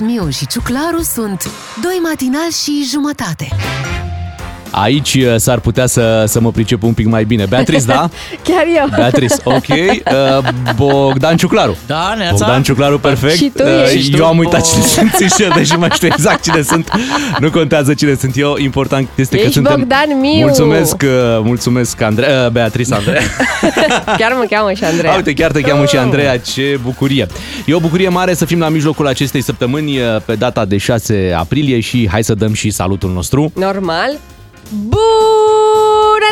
Miu și Ciuclaru sunt Doi matinal și jumătate. Aici uh, s-ar putea să, să mă pricep un pic mai bine. Beatrice, da? Chiar eu. Beatrice, ok. Uh, Bogdan Ciuclaru. Da, neața. Bogdan Ciuclaru, perfect. Și tu Uh, ești. eu am uitat Oh. cine sunt și eu, deși mai știu exact cine sunt. Nu contează cine sunt eu, important este că Ești suntem... Bogdan Miu. Mulțumesc, uh, mulțumesc, Andrei, uh, Beatrice Andrei. Chiar mă cheamă și Andreea. Uite, chiar te cheamă și Andreea, ce bucurie. E o bucurie mare să fim la mijlocul acestei săptămâni uh, pe data de 6 aprilie și hai să dăm și salutul nostru. Normal. Bună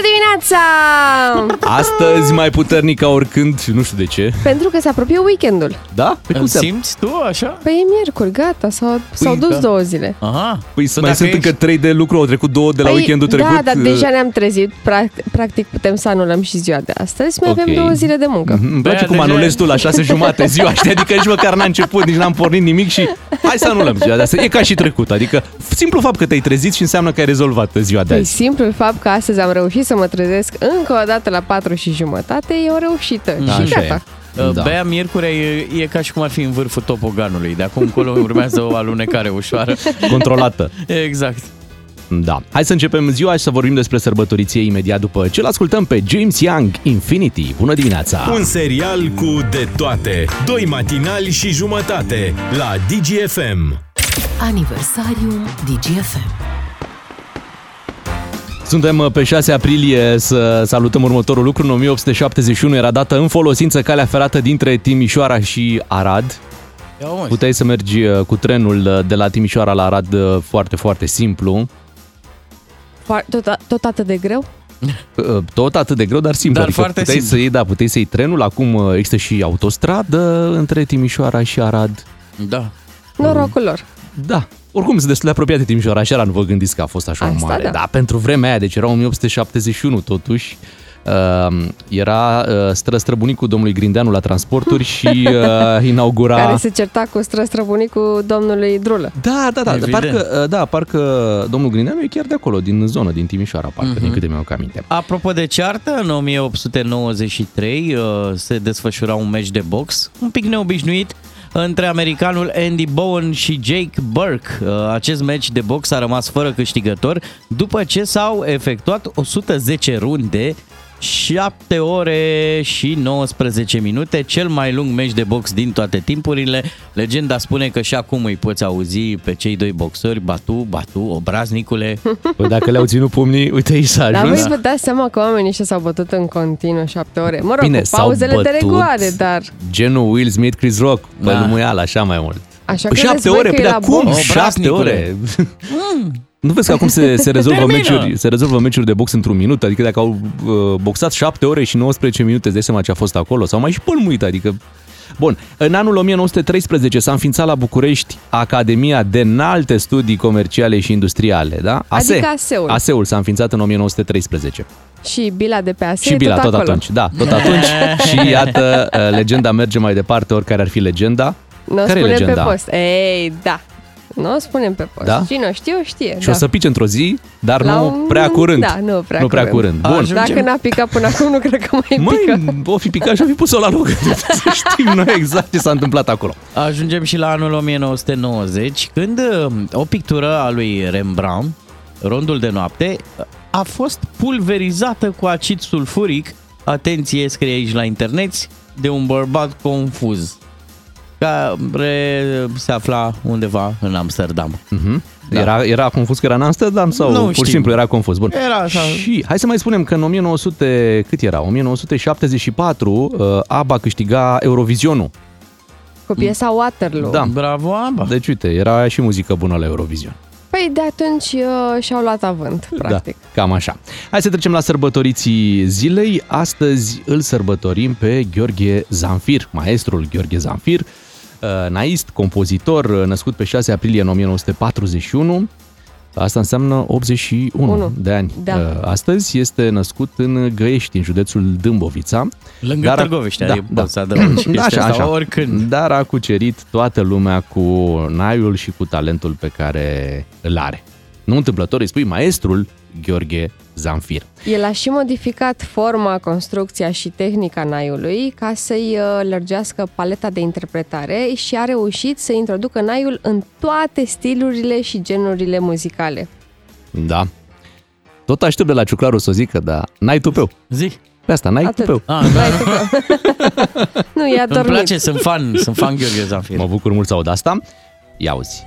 dimineața! Astăzi mai puternic ca oricând, nu știu de ce. Pentru că se apropie weekendul. Da? Pe cum Îl se simți tu așa? Păi e miercuri, gata, s-au, s-au dus da. două zile. Aha. Păi Tu mai dacă sunt ești- încă trei de lucru, au trecut două de la păi, weekendul trecut. Da, dar uh, deja ne-am trezit. Practic, practic putem să anulăm și ziua de astăzi. Mai Ok. avem două zile de muncă. Mhm, Îmi place Băia, cum deja- anulezi tu la șase jumate ziua, știi? Adică nici măcar n-a început, nici n-am pornit nimic și hai să anulăm ziua de astăzi. E ca și trecut, adică simplu fapt că te-ai trezit și înseamnă că ai rezolvat ziua de Păi azi. simplul fapt că astăzi am reușit să mă trezesc încă o dată la 4 și jumătate e o reușită. Da, și așa gata. e. Uh, Da. Bea miercurea e, e ca și cum ar fi în vârful topoganului. De acum încolo urmează o alunecare ușoară. Controlată. Exact. Da. Hai să începem ziua și să vorbim despre sărbătoriție imediat după ce l-ascultăm pe James Young, Infinity. Bună dimineața! Un serial cu de toate. Doi matinali și jumătate la DGFM. Aniversariul DGFM. Suntem uh, pe 6 aprilie să salutăm următorul lucru. În 1871 era dată în folosință calea ferată dintre Timișoara și Arad. Ia mă, Puteai să mergi uh, cu trenul uh, de la Timișoara la Arad uh, foarte, foarte simplu. Foar- Tot, tot atât de greu? Uh, Tot atât de greu, dar simplu. Dar adică foarte puteai simplu. să iei, da, puteai să iei trenul. Acum uh, există și autostradă între Timișoara și Arad. Da. Norocul lor. Da. Oricum sunt destul de apropiate Timișoara, așa nu vă gândiți că a fost așa Asta mare. da. Da, pentru vremea aia, deci era 1871 totuși. Uh, era uh, străstrăbunicul domnului Grindeanu la transporturi și uh, inaugura... Care se certa cu străstrăbunicul domnului Drulă. Da, da, da, Evident. parcă, uh, da, parcă domnul Grindeanu e chiar de acolo, din zona, din Timișoara, parcă, Mhm. din câte mi-au aminte. Apropo de ceartă, în 1893 uh, se desfășura un meci de box, un pic neobișnuit, între americanul Andy Bowen și Jake Burke. Uh, Acest meci de box a rămas fără câștigător după ce s-au efectuat 110 runde 7 ore și 19 minute, cel mai lung meci de box din toate timpurile. Legenda spune că și acum îi poți auzi pe cei doi boxeri, batu, batu, obraznicule. Păi dacă le-au ținut pumnii, uite aici s-a Dar ajuns. voi vă dați seama că oamenii ăștia s-au bătut în continuu șapte ore. Mă rog, Bine, cu s-au pauzele de bătut. regoare, dar... Genul Will Smith, Chris Rock, pe Da. lumuială, așa mai mult. Așa Păi credeți șapte voi ore, că pe e de la acum, box? șapte Obraznicule. ore. Nu vezi că acum se, se, rezolvă Termină. meciuri, se rezolvă meciuri de box într-un minut? Adică dacă au uh, boxat 7 ore și 19 minute, îți dai seama ce a fost acolo? Sau mai și pălmuit, adică... Bun, în anul 1913 s-a înființat la București Academia de Înalte Studii Comerciale și Industriale, da? Adică ASE-ul. ASE-ul s-a înființat în 1913. Și bila de pe ASE și Bila, tot, tot, acolo. atunci, da, tot atunci. și iată, uh, legenda merge mai departe, oricare ar fi legenda. Nu o Care e spunem legenda? pe post. Ei, da. Nu o spunem pe post. Da? Cine o știe, o știe. Și da. o să pice într-o zi, dar La nu un- prea curând. Da, nu prea nu prea curând. curând. Bun. Ajungem. Dacă n-a picat până acum, nu cred că mai pică. Măi, o fi picat și o fi pus-o la loc. să știm noi exact ce s-a întâmplat acolo. Ajungem și la anul 1990, când uh, o pictură a lui Rembrandt, Rondul de noapte, a fost pulverizată cu acid sulfuric, atenție, scrie aici la internet, de un bărbat confuz, care se afla undeva în Amsterdam. Mhm. Era, era confuz că era în Amsterdam sau Nu pur și știu. simplu era confuz? Bun. Era așa. Și hai să mai spunem că în 1900, cât era? 1974, uh, ABBA câștiga Eurovizionul. Cu piesa Waterloo. Da. Bravo, Aba. Deci uite, era și muzică bună la Eurovision. Păi de atunci uh, și-au luat avânt, practic. Da, cam așa. Hai să trecem la sărbătoriții zilei. Astăzi îl sărbătorim pe Gheorghe Zanfir, maestrul Gheorghe Zanfir, uh, naist, compozitor, uh, născut pe 6 aprilie 1941. Asta înseamnă 81 Unu. de ani. Da. Uh, Astăzi este născut în Găiești, în județul Dâmbovița. Lângă Dar a- Târgoviște, da, da, da. poți să adăugi chestia Da, așa, asta așa. oricând. Dar a cucerit toată lumea cu naiul și cu talentul pe care îl are. Nu întâmplător îi spui maestrul Gheorghe Zanfir. El a și modificat forma, construcția și tehnica naiului ca să-i uh, lărgească paleta de interpretare și a reușit să introducă naiul în toate stilurile și genurile muzicale. Da. Tot aștept de la ciuclarul să o zică, dar n-ai tupeu. Zi. Pe asta, n-ai Atât. tupeu. Ah, da. Nu, e Îmi adormit. place, sunt fan, sunt fan Gheorghe Zanfir. Mă bucur mult să aud asta. Ia uzi.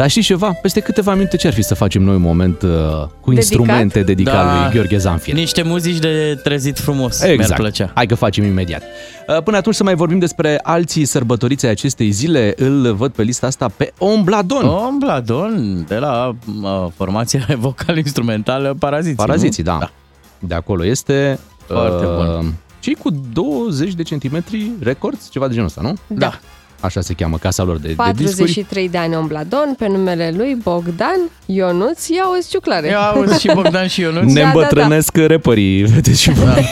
Dar știi ceva? Peste câteva minute ce ar fi să facem noi un moment uh, cu instrumente dedicat Da. lui Gheorghe Zanfir? Niște muzici de trezit frumos. Mi-ar Exact. plăcea. Hai că facem imediat. Uh, Până atunci să mai vorbim despre alții sărbătoriți ai acestei zile. Îl văd pe lista asta pe Ombladon. Oh. Ombladon, de la uh, formația vocal-instrumentală Paraziții. Paraziții, nu? da. da. De acolo este... Foarte bun. Cei cu 20 de centimetri records, ceva de genul ăsta, nu? Da. Așa se cheamă casa lor de, de discuri. 43 de ani Ombladon, pe numele lui Bogdan Ionuț, ia o ciuclare. Ia auzi și Bogdan și Ionuț. Ne Da, da, îmbătrânesc repării, vedeți și voi.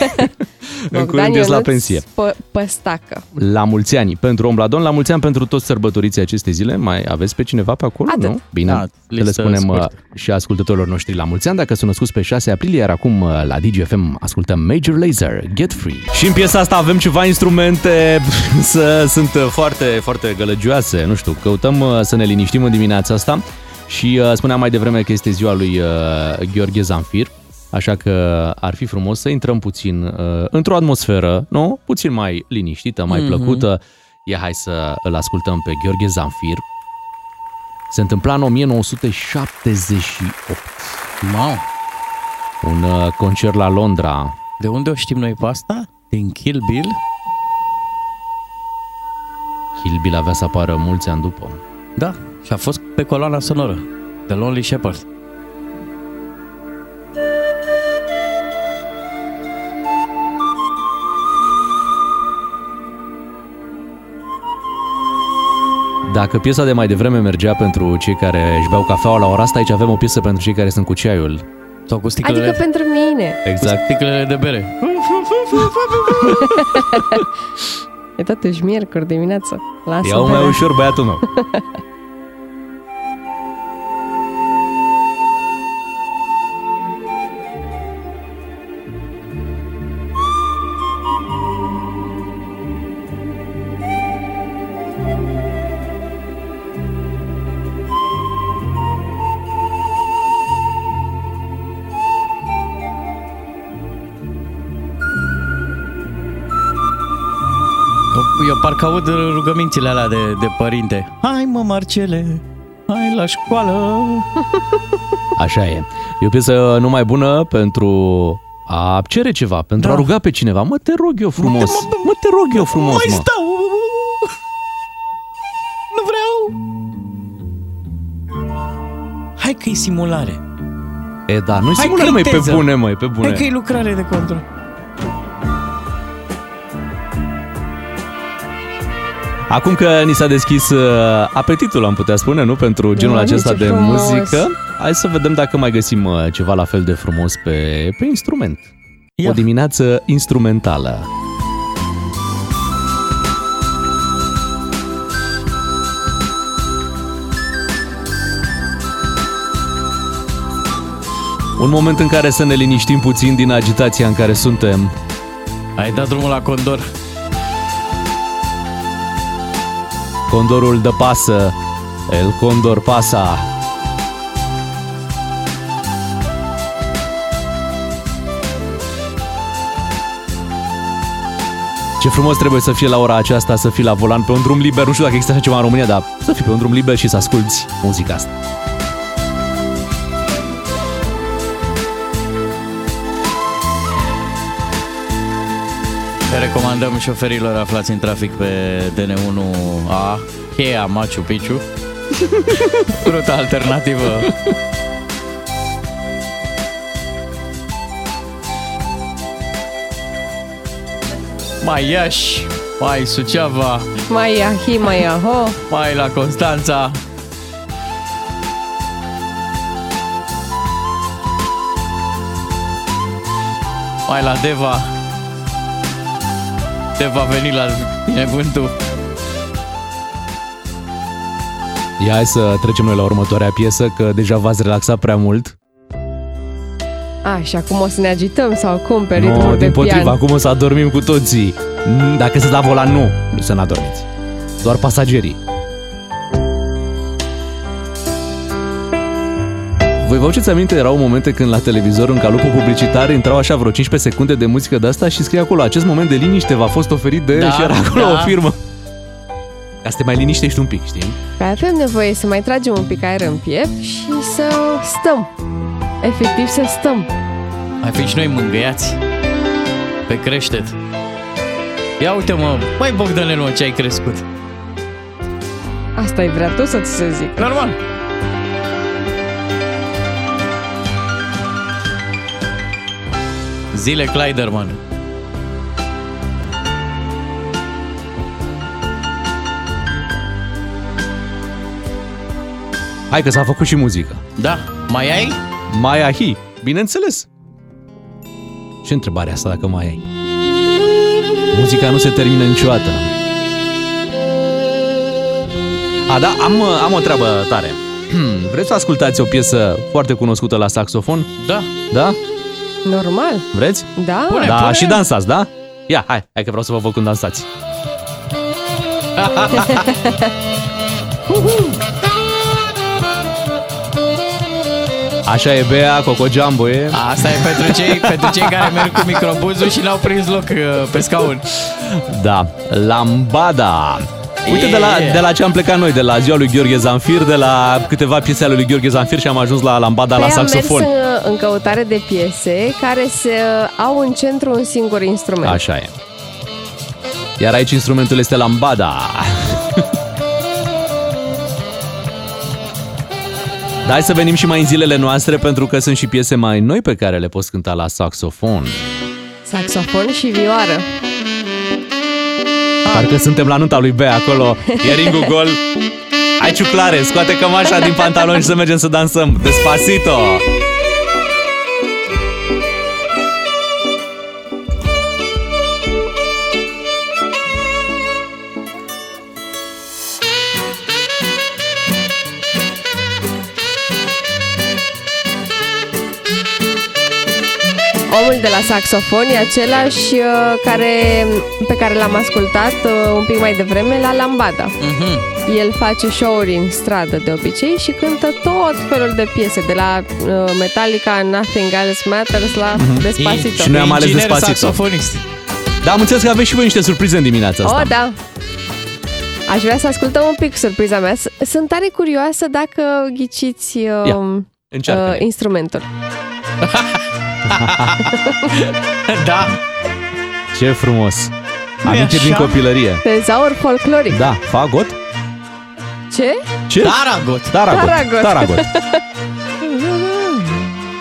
În curând ies la Ionuț pensie. Pă- Păstacă. La mulți ani pentru Ombladon, la mulți ani pentru toți sărbătoriții acestei zile. Mai aveți pe cineva pe acolo, Atât. nu? Bine, Da, să le listă spunem uh, scurtă. și ascultătorilor noștri la mulți ani, dacă sunt născuți pe 6 aprilie, iar acum uh, la DGFM ascultăm Major Lazer, Get Free. Și în piesa asta avem ceva instrumente, să sunt uh, foarte, foarte gălăgioase, nu știu, căutăm uh, să ne liniștim în dimineața asta și uh, spuneam mai devreme că este ziua lui uh, Gheorghe Zanfir, Așa că ar fi frumos să intrăm puțin uh, într-o atmosferă, nu? Puțin mai liniștită, mai mm-hmm. plăcută. Ia hai să îl ascultăm pe Gheorghe Zanfir. Se întâmpla în 1978. Mau. Un uh, concert la Londra. De unde o știm noi pe asta? Din Kill Bill? Kill Bill avea să apară mulți ani după. Da, și a fost pe coloana sonoră. The Lonely Shepherd. Dacă piesa de mai devreme mergea pentru cei care își beau cafeaua la ora asta, aici avem o piesă pentru cei care sunt cu ceaiul. Sau cu sticlele, Adică pentru mine. Exact. cu sticlele de bere. E totuși miercuri dimineață. Lasă Ia-o mai ușor, băiatul meu. Eu parcă aud rugămințile alea de, de părinte. Hai mă, Marcele, hai la școală. Așa e. E o piesă numai bună pentru a cere ceva, pentru Da. a ruga pe cineva. Mă, te rog eu frumos. Mă, mă, Mă, te rog eu frumos, mai mă. stau! Nu vreau! Hai că e simulare. E, da, nu Hai simulare, că-i măi, pe teză. bune, măi, pe bune. Hai că e lucrare de control. Acum că ni s-a deschis uh, apetitul, am putea spune, nu? Pentru genul Doamne, acesta ce de frumos. muzică. Hai să vedem dacă mai găsim uh, ceva la fel de frumos pe, pe instrument. Ia. O dimineață instrumentală. Un moment în care să ne liniștim puțin din agitația în care suntem. Ai dat drumul la condor. Condorul de pasă, el condor pasa. Ce frumos trebuie să fie la ora aceasta, să fii la volan pe un drum liber. Nu știu dacă există așa ceva în România, dar să fii pe un drum liber și să asculti muzica asta. Le recomandăm șoferilor aflați în trafic pe DN1A, cheia Machu Picchu, ruta alternativă mai Iași, mai Suceava, mai Iahi, mai aho. mai la Constanța. Mai la Deva. Deva a venit la binevântul. Ia hai să trecem noi la următoarea piesă, că deja v-ați relaxat prea mult. A, și acum o să ne agităm sau cum pe Nu, ritmul de din potriva, pian. acum o să adormim cu toții. Mm, Dacă se la volan, nu, nu să n-adormiți. Doar pasagerii. Voi vă aduceți aminte, erau momente când la televizor, în calupul publicitar, intrau așa vreo 15 secunde de muzică de asta și scrie acolo, acest moment de liniște v-a fost oferit de... Da, și era acolo da. o firmă. Ca să te mai liniștești un pic, știi? Păi avem nevoie să mai tragem un pic aer în piept și să stăm. Efectiv să stăm. Mai fi și noi mângâiați. Pe creștet. Ia uite mă, mai Bogdanel mă, ce ai crescut. Asta e vrea tu să ți se zic. Normal. Zile Kleiderman. Hai că s-a făcut și muzică. Da, mai ai? Mai ahi, bineînțeles. Ce întrebare asta dacă mai ai? Muzica nu se termină niciodată. A, da, am, am o treabă tare. Vreți să ascultați o piesă foarte cunoscută la saxofon? Da. Da? Normal. Vreți? Da. Pune. da, și dansați, da? Ia, hai, hai că vreau să vă văd cum dansați. Așa e Bea, Coco Jumbo e. Asta e pentru cei, pentru cei care merg cu microbuzul și n-au prins loc uh, pe scaun. Da, Lambada. Uite de la, Yeah. de la ce am plecat noi, de la ziua lui Gheorghe Zanfir, de la câteva piese ale lui Gheorghe Zanfir și am ajuns la Lambada Păi la am mers saxofon. în, în căutare de piese care se, au în centru un singur instrument. Așa e. Iar aici instrumentul este Lambada. Da, hai să venim și mai în zilele noastre pentru că sunt și piese mai noi pe care le poți cânta la saxofon. Saxofon și vioară. Parcă suntem la nunta lui Bea acolo. E ringul gol. Hai ciuclare, scoate cămașa din pantaloni și să mergem să dansăm. Despacito! Omul de la saxofon e același uh, care, pe care l-am ascultat uh, un pic mai devreme la Lambada. Mhm. El face show-uri în stradă de obicei și cântă tot felul de piese, de la uh, Metallica, Nothing Else Matters, la Despacito. Mhm. Și noi am ales Inginer Despacito. saxofonist. Da, am înțeles că aveți și voi niște surprize în dimineața asta. Oh, da! Aș vrea să ascultăm un pic surpriza mea. S- Sunt tare curioasă dacă ghiciți Ia, uh, încearcă-ne. uh, instrumentul. Da. Ce frumos! Nu-i Amintiri din așa? copilărie. Tezaur folcloric. Da, fagot? Ce? Ce? Taragot. Taragot. Taragot. Taragot.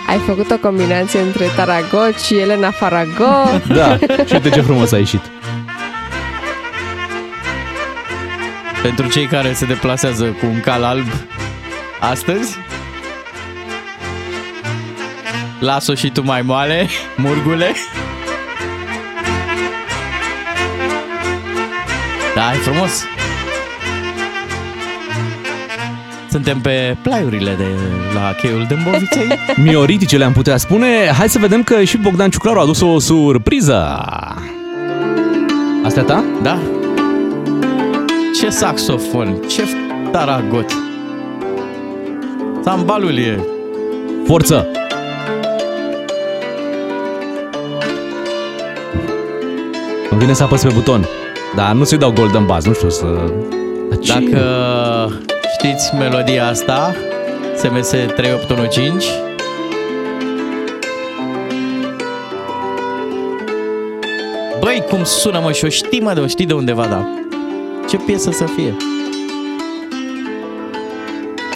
Ai făcut o combinație între Taragot și Elena Farago. Da, și uite ce frumos a ieșit. Pentru cei care se deplasează cu un cal alb astăzi. Las-o și tu mai moale, murgule. Da, e frumos. Suntem pe plaiurile de la cheiul Dâmboviței. Mioritice le-am putea spune. Hai să vedem că și Bogdan Ciuclaru a adus o surpriză. Asta ta? Da? Ce saxofon, ce f- taragot. Sambalul e. Forță! Îmi vine să apăs pe buton. Dar nu să-i dau golden buzz, nu știu să... Dar ce- Dacă știți melodia asta, SMS 3815, Băi, cum sună, mă, și o știi, mă, de o știi de undeva, da. Ce piesă să fie?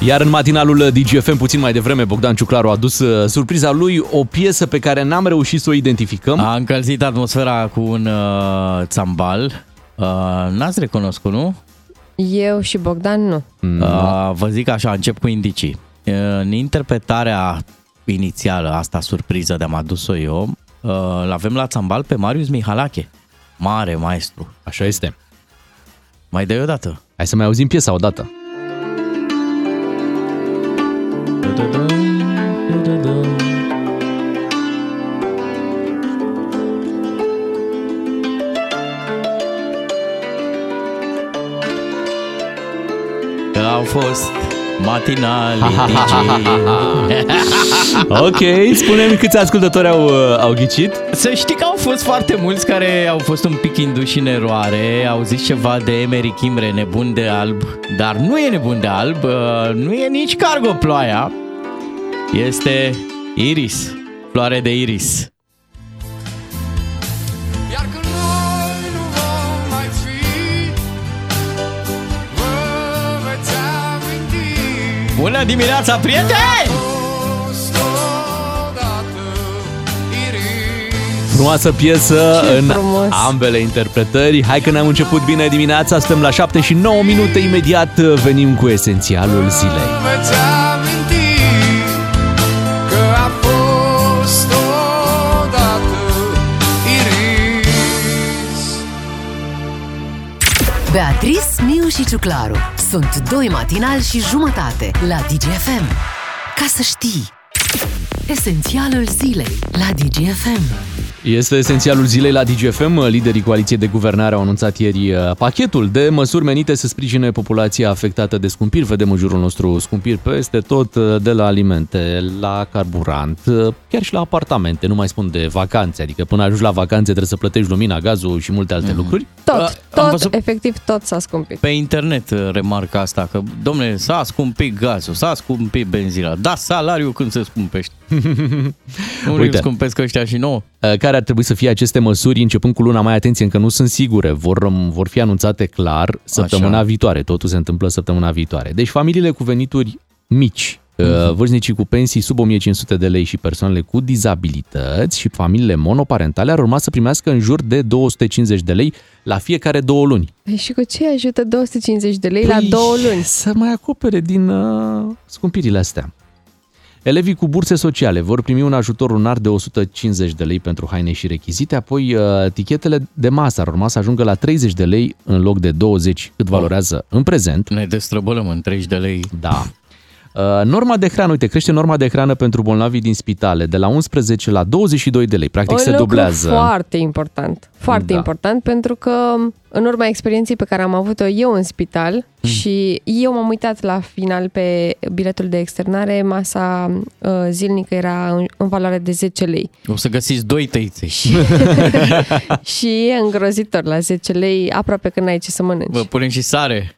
Iar în matinalul DGFM puțin mai devreme Bogdan Ciuclaru a adus uh, surpriza lui o piesă pe care n-am reușit să o identificăm. A încălzit atmosfera cu un uh, țambal. Uh, n-ați recunoscut, nu? Eu și Bogdan nu. Uh, vă zic așa, încep cu indicii. Uh, În interpretarea inițială, asta surpriză de am adus-o eu, Uh, L-avem la țambal pe Marius Mihalache. Mare maestru. Așa este. Mai dai o dată. Hai să mai auzim piesa odată. Că au fost matinali DJ. Ok, spune-mi câți ascultători au, uh, au ghicit. Să știi că au fost foarte mulți care au fost un pic induși în eroare, au zis ceva de Emery Kimre, nebun de alb, dar nu e nebun de alb, uh, nu e nici cargo ploaia, este Iris, floare de Iris. Bună dimineața, prieteni! Fost odată iris Frumoasă piesă Ce în frumos. ambele interpretări. Hai că ne-am început bine dimineața, suntem la 7 și 9 minute, imediat uh, venim cu esențialul zilei. Vă veți aminti Că a fost odată iris Beatrice, Miu și Ciuclaru sunt doi matinali și jumătate la DGFM. Ca să știi! Esențialul zilei la DGFM. Este esențialul zilei la DGFM. Liderii Coaliției de Guvernare au anunțat ieri uh, pachetul de măsuri menite să sprijine populația afectată de scumpiri. Vedem în jurul nostru scumpiri peste tot, uh, de la alimente, la carburant, uh, chiar și la apartamente. Nu mai spun de vacanțe, adică până ajungi la vacanțe trebuie să plătești lumina, gazul și multe alte lucruri. Tot, Uh, am tot, văzut- efectiv tot s-a scumpit. Pe internet uh, remarcă asta, că, domnule, s-a scumpit gazul, s-a scumpit benzina, da salariul când se scumpește. nu Uite. ne scumpesc ăștia și nouă. Uh, Care ar trebui să fie aceste măsuri începând cu luna mai? Atenție, încă nu sunt sigure. Vor, vor fi anunțate clar săptămâna Așa. viitoare. Totul se întâmplă săptămâna viitoare. Deci familiile cu venituri mici, Mhm. uh, vârstnicii cu pensii sub 1500 de lei și persoanele cu dizabilități și familiile monoparentale ar urma să primească în jur de 250 de lei la fiecare două luni. Păi și cu ce ajută 250 de lei la Păi, două luni? Să mai acopere din uh, scumpirile astea. Elevii cu burse sociale vor primi un ajutor lunar de 150 de lei pentru haine și rechizite, apoi uh, tichetele de masă ar urma să ajungă la 30 de lei în loc de 20 cât valorează în prezent. Ne destrăbălăm în 30 de lei. Da. Uh, Norma de hrană, uite, crește norma de hrană pentru bolnavii din spitale de la 11 la 22 de lei. Practic se un lucru dublează. foarte important. Foarte Da. important pentru că în urma experienței pe care am avut-o eu în spital Hmm. și eu m-am uitat la final pe biletul de externare, masa uh, zilnică era în, în valoare de 10 lei. O să găsiți doi tăiței. și e îngrozitor la 10 lei, aproape că n-ai ce să mănânci. Vă punem și sare.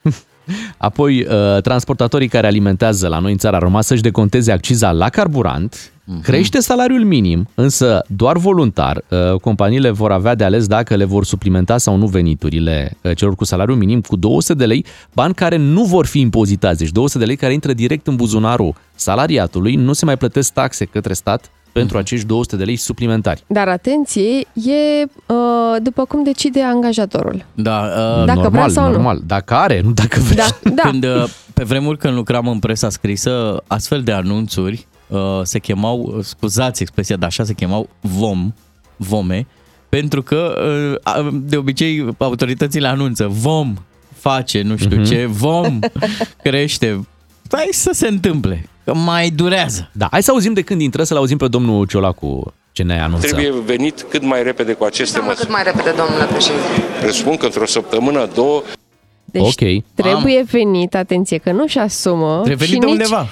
Apoi, uh, transportatorii care alimentează la noi în țară ar urma să-și deconteze acciza la carburant, crește salariul minim, însă doar voluntar. Uh, Companiile vor avea de ales dacă le vor suplimenta sau nu veniturile uh, celor cu salariu minim cu 200 de lei, bani care nu vor fi impozitați, deci 200 de lei care intră direct în buzunarul salariatului, nu se mai plătesc taxe către stat pentru acești 200 de lei suplimentari. Dar atenție, e uh, după cum decide angajatorul. Da, uh, Dacă normal, vrea sau nu. normal. Dacă are, nu dacă vrea. Da, da. Când, uh, pe vremuri când lucram în presa scrisă, astfel de anunțuri uh, se chemau, uh, scuzați expresia, dar așa se chemau vom, vome, pentru că uh, de obicei autoritățile anunță vom face nu știu Mhm. ce, vom crește. Hai să se întâmple, că mai durează. Da, hai să auzim de când intră, să-l auzim pe domnul Ciolacu ce ne anunță. Trebuie venit cât mai repede cu aceste Înseamnă cât măsuri. mai repede, domnule președinte. Presupun că într-o săptămână, două, Deci Ok. trebuie venit, atenție, că nu-și asumă Trebuie și venit de nici undeva.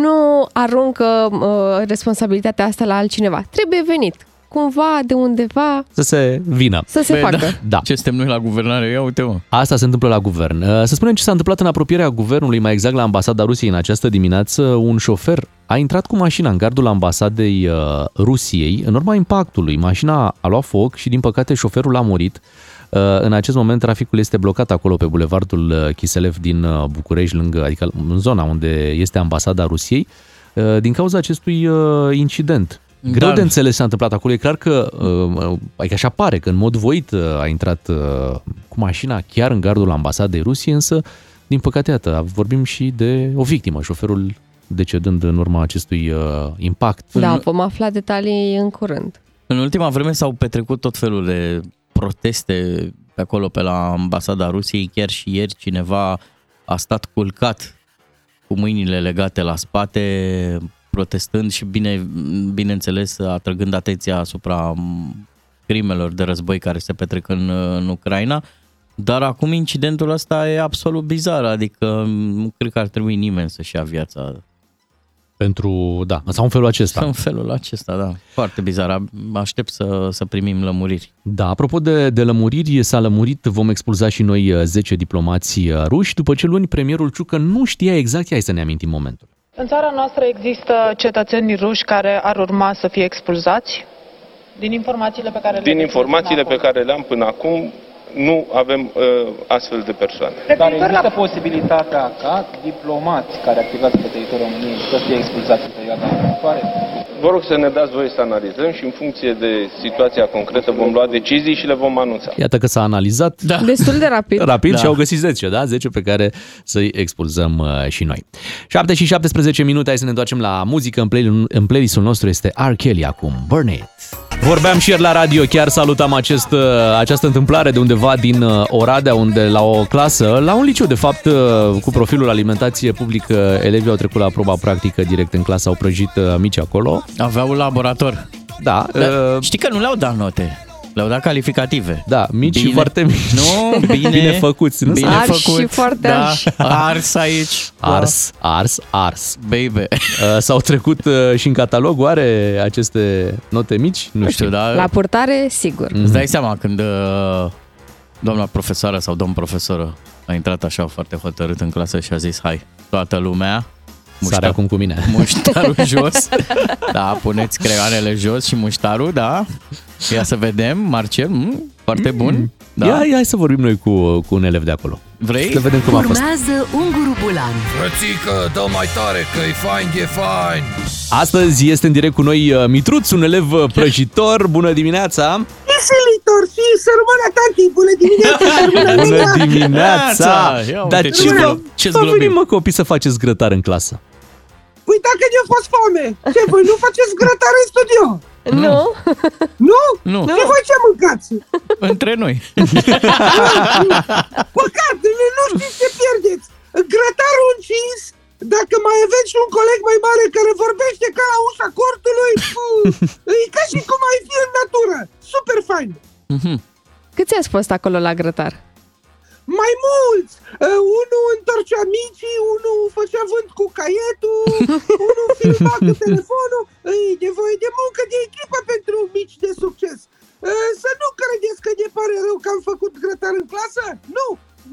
nu aruncă uh, responsabilitatea asta la altcineva. Trebuie venit cumva de undeva Să se vină. să se Bă, facă. Da. Da. Ce suntem noi la guvernare? Ia uite mă. Asta se întâmplă la guvern. Uh, Să spunem ce s-a întâmplat în apropierea guvernului, mai exact la ambasada Rusiei în această dimineață. Un șofer a intrat cu mașina în gardul ambasadei uh, Rusiei. În urma impactului, mașina a luat foc și din păcate șoferul a murit. Uh, În acest moment traficul este blocat acolo pe bulevardul uh, Chiselev din uh, București, lângă, adică în zona unde este ambasada Rusiei, uh, din cauza acestui uh, incident. Greu Da. de înțeles ce s-a întâmplat acolo. E clar că, uh, adică așa pare, că în mod voit uh, a intrat uh, cu mașina chiar în gardul ambasadei Rusiei, însă, din păcate, iată, vorbim și de o victimă, șoferul decedând în urma acestui uh, impact. Da, vom afla detalii în curând. În ultima vreme s-au petrecut tot felul de proteste pe acolo, pe la ambasada Rusiei. Chiar și ieri cineva a stat culcat cu mâinile legate la spate, protestând și, bine, bineînțeles, atrăgând atenția asupra m, crimelor de război care se petrec în, în Ucraina. Dar acum incidentul ăsta e absolut bizar, adică nu cred că ar trebui nimeni să-și ia viața Pentru, da, sau în felul acesta. în felul acesta, da. Foarte bizar. Aștept să, să primim lămuriri. Da, apropo de, de lămuriri, s-a lămurit, vom expulza și noi uh, 10 diplomați uh, ruși, după ce luni premierul Ciucă nu știa exact, hai să ne amintim momentul. În țara noastră există cetățeni ruși care ar urma să fie expulzați? Din informațiile pe care le Din aveți informațiile până pe care le am până acum, nu avem uh, astfel de persoane. Dar există posibilitatea ca diplomați care activează pe teritoriul României să fie expulzați în perioada următoare? Vă rog să ne dați voie să analizăm și în funcție de situația concretă vom lua decizii și le vom anunța. Iată că s-a analizat Da. Destul de rapid. rapid Da. și au găsit 10, da? 10 pe care să-i expulzăm uh, și noi. 7 și 17 minute, hai să ne întoarcem la muzică. În, play- în playlistul nostru este R. Kelly acum, Burn It. Vorbeam și ieri la radio, chiar salutam acest, uh, această întâmplare de undeva din uh, Oradea, unde la o clasă, la un liceu de fapt, uh, cu profilul alimentație publică, elevii au trecut la proba practică direct în clasă, au prăjit uh, mici acolo. Aveau un laborator. Da, Da, uh, știi că nu le-au dat note. Le-au dat calificative. da mici și Bine. foarte mici. Nu, bine, Bine făcuți, nu? Bine Arși făcut. și foarte da. arși. Ars aici. Ars, ars, ars. Baby. Uh, S-au trecut uh, și în catalog, oare aceste note mici? Nu, Nu știu, dar La purtare, sigur. Mm. îți dai seama când uh, doamna profesoară sau domn profesoră a intrat așa foarte hotărât în clasă și a zis, hai, toată lumea, Sare acum cu mine. muștarul jos. Da, puneți creioanele jos și muștarul, da. Ia să vedem, Marcel, mm, foarte bun. Da. Ia, ia, hai să vorbim noi cu, cu un elev de acolo. Vrei? Să vedem cum a fost. Urmează Unguru Bulan Frățică, dă mai tare că e fain, e fain. Astăzi este în direct cu noi uh, Mitruț, un elev uh, prăjitor. Bună dimineața! Silitor și să rămână tati, bună dimineața, să rămână Bună mâna. dimineața! Ia uite Dar ce ce, glo- ce-ți v-a globim. venit mă copii să faceți grătar în clasă? Păi dacă ne-a fost foame, ce, voi nu faceți grătar în studio? Nu? Nu? Nu, Ce voi ce mâncați? între noi. Măcar, nu știți ce pierdeți. Grătarul încins, dacă mai aveți și un coleg mai mare care vorbește ca la ușa cortului, pu, e ca și cum ai fi în natură. Super fain. Câți ați fost acolo la grătar? Mai mulți! Uh, unul întorcea micii, unul făcea vânt cu caietul, unul filma cu telefonul. E nevoie de muncă de echipă pentru mici de succes. Uh, să nu credeți că ne pare rău că am făcut grătar în clasă. Nu!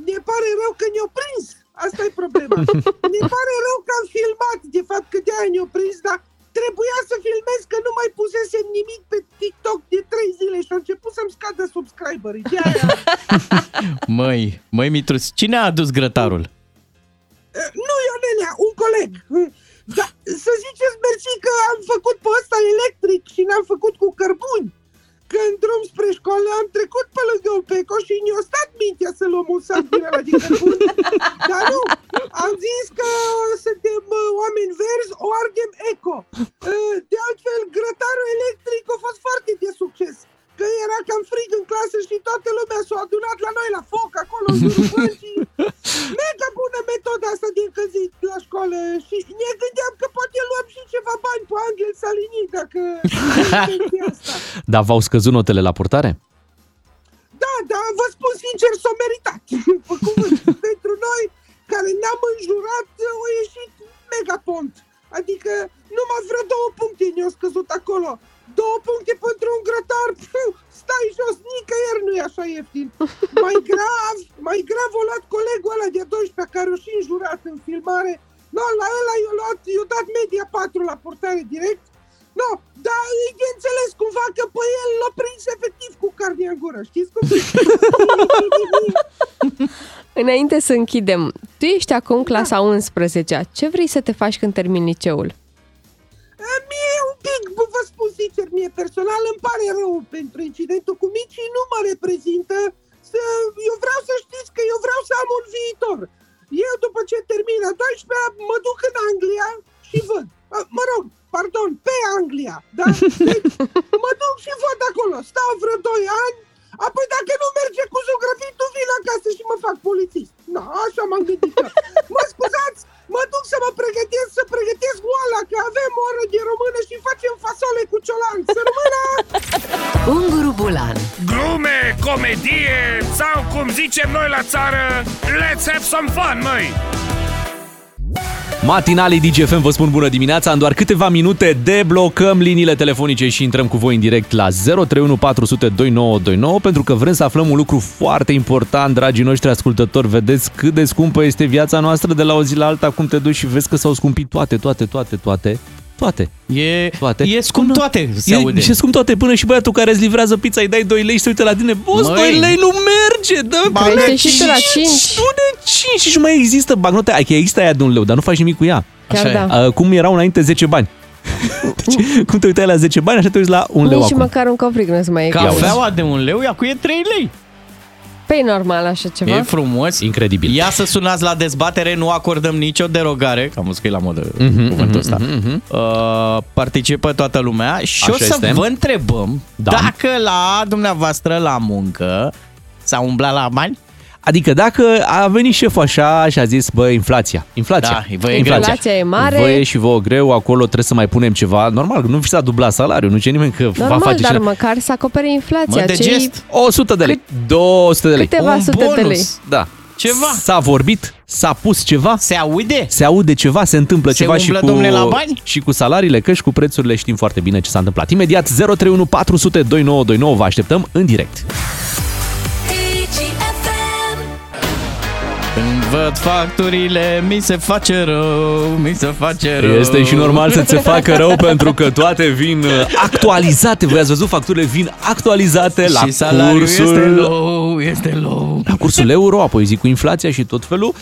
Ne pare rău că ne-au prins. Asta e problema. Ne pare rău că am filmat, de fapt că de-aia ne-au prins, dar trebuia să filmez că nu mai pusesem nimic pe TikTok de 3 zile și au început să-mi scadă subscriberii. De-aia Măi, măi Mitrus, cine a adus grătarul? Uh, Nu, Ionelea, un coleg. Uh, Da, să ziceți mersi că am făcut pe ăsta electric și n-am făcut cu cărbuni. Că în drum spre școală am trecut pe lângă un peco și ne-a stat mintea să luăm un sac din ăla de cărbuni. Dar nu, am zis că suntem uh, oameni verzi, o ardem eco. Uh, De altfel, grătarul electric a fost foarte de succes. Că era cam frig în clasă și toată lumea s-a adunat la noi la foc acolo în jurul băncii. Mega bună metoda asta de încălzit la școală și ne gândeam că poate luăm și ceva bani pe Angel Salini dacă e asta. Dar v-au scăzut notele la purtare? Da, da, vă spun sincer, s-o meritat. Pe cuvânt. Pentru noi, care ne-am înjurat, au ieșit mega pont. Adică numai vreo două puncte ne-au scăzut acolo. Două puncte pentru un grătar, pf, stai jos, nicăieri nu e așa ieftin. Mai grav, mai grav o luat colegul ăla de 12 care o și înjurat în filmare. No, la ăla i-a luat, i-a dat media 4 la portare direct. No, dar e de înțeles cumva că pe el l-a prins efectiv cu carnea în gură, știți cum? Înainte să închidem, tu ești acum clasa 11 Ce vrei să te faci când termini liceul? Mie un pic, bă, vă spun sincer, mie personal îmi pare rău pentru incidentul cu micii, nu mă reprezintă. Să, eu vreau să știți că eu vreau să am un viitor. Eu după ce termin a 12 mă duc în Anglia și văd. A, Mă rog, pardon, pe Anglia, da? Deci, mă duc și văd acolo, stau vreo 2 ani, apoi dacă nu merge cu zugrăvitul, vin acasă și mă fac polițist. Da, așa m-am gândit eu. Mă scuzați, mă duc să mă pregătesc, să pregătesc oala, că avem oră de română și facem fasole cu ciolan. Să rămână! Unguru Bulan Glume, comedie sau cum zicem noi la țară, let's have some fun, măi! Matinalii DGFM vă spun bună dimineața. În doar câteva minute deblocăm liniile telefonice și intrăm cu voi în direct la 031 400 2929 pentru că vrem să aflăm un lucru foarte important, dragii noștri ascultători. Vedeți cât de scumpă este viața noastră de la o zi la alta, cum te duci și vezi că s-au scumpit toate, toate, toate, toate. Toate. E, Toate. e scump Până- toate, se E, aude. și scump toate, până și băiatul care îți livrează pizza, îi dai 2 lei și se uită la tine. Boss, Măi. 2 lei nu merge, dă Crește și tu la cinci. Nu de 5 și mai există bagnote. Ai că există aia de un leu, dar nu faci nimic cu ea. Chiar Așa e. da. Uh, cum erau înainte 10 bani. Deci, cum te uitai la 10 bani, așa te uiți la un leu Nici acum. măcar un copric nu se mai e. Cafeaua de un leu, acum e 3 lei. Pe normal așa ceva. E frumos. Incredibil. Ia să sunați la dezbatere, nu acordăm nicio derogare, că am văzut că e la modă Mhm, cuvântul ăsta. mhm, mhm. Uh, participă toată lumea și Așa o să este. vă întrebăm Da. dacă la dumneavoastră la muncă s-a umblat la bani. Adică dacă a venit șeful așa și a zis, bă, inflația, inflația, Da, vă e greu. Inflația e mare. Vă e și vouă greu, acolo trebuie să mai punem ceva. Normal, nu vi s-a dublat salariul, nu ce nimeni că va Normal, face dar și măcar să acopere inflația. Mă, de Cei gest. 100 de lei, 200 de lei. Câteva Un sute de bonus. lei. Da. Ceva. S-a vorbit, s-a pus ceva, Se aude? se aude ceva, se întâmplă Se ceva și umblă, cu, domnule, la bani? și cu salariile, că și cu prețurile știm foarte bine ce s-a întâmplat. Imediat 031 400 2929 vă așteptăm în direct. Văd facturile, mi se face rău, mi se face rău. Este și normal să ți facă rău pentru că toate vin uh, actualizate. Voi ați văzut, facturile vin actualizate la și salariul cursul... este low, este low. la cursul euro, apoi zic cu inflația și tot felul.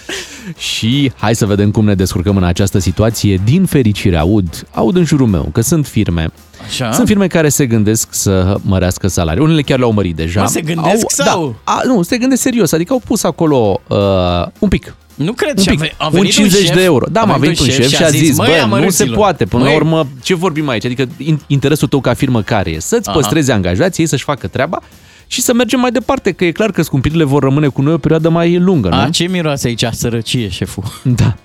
Și hai să vedem cum ne descurcăm în această situație. Din fericire aud, aud în jurul meu că sunt firme Așa? Sunt firme care se gândesc să mărească salariul. Unele chiar le-au mărit deja. Mă, se gândesc sau? Da, a, nu, se gândesc serios. Adică au pus acolo uh, un pic. Nu cred Un și a pic, ve- a un venit 50 șef, de euro. Da, m-a venit un șef și a zis, "Măi, bă, nu se amărâților, poate. Până la măi, urmă, ce vorbim aici? Adică in- interesul tău ca firmă care e? Să-ți Aha. păstrezi angajații, ei să-și facă treaba și să mergem mai departe, că e clar că scumpirile vor rămâne cu noi o perioadă mai lungă, nu? A, ce miroase aici sărăcie, șeful? Da.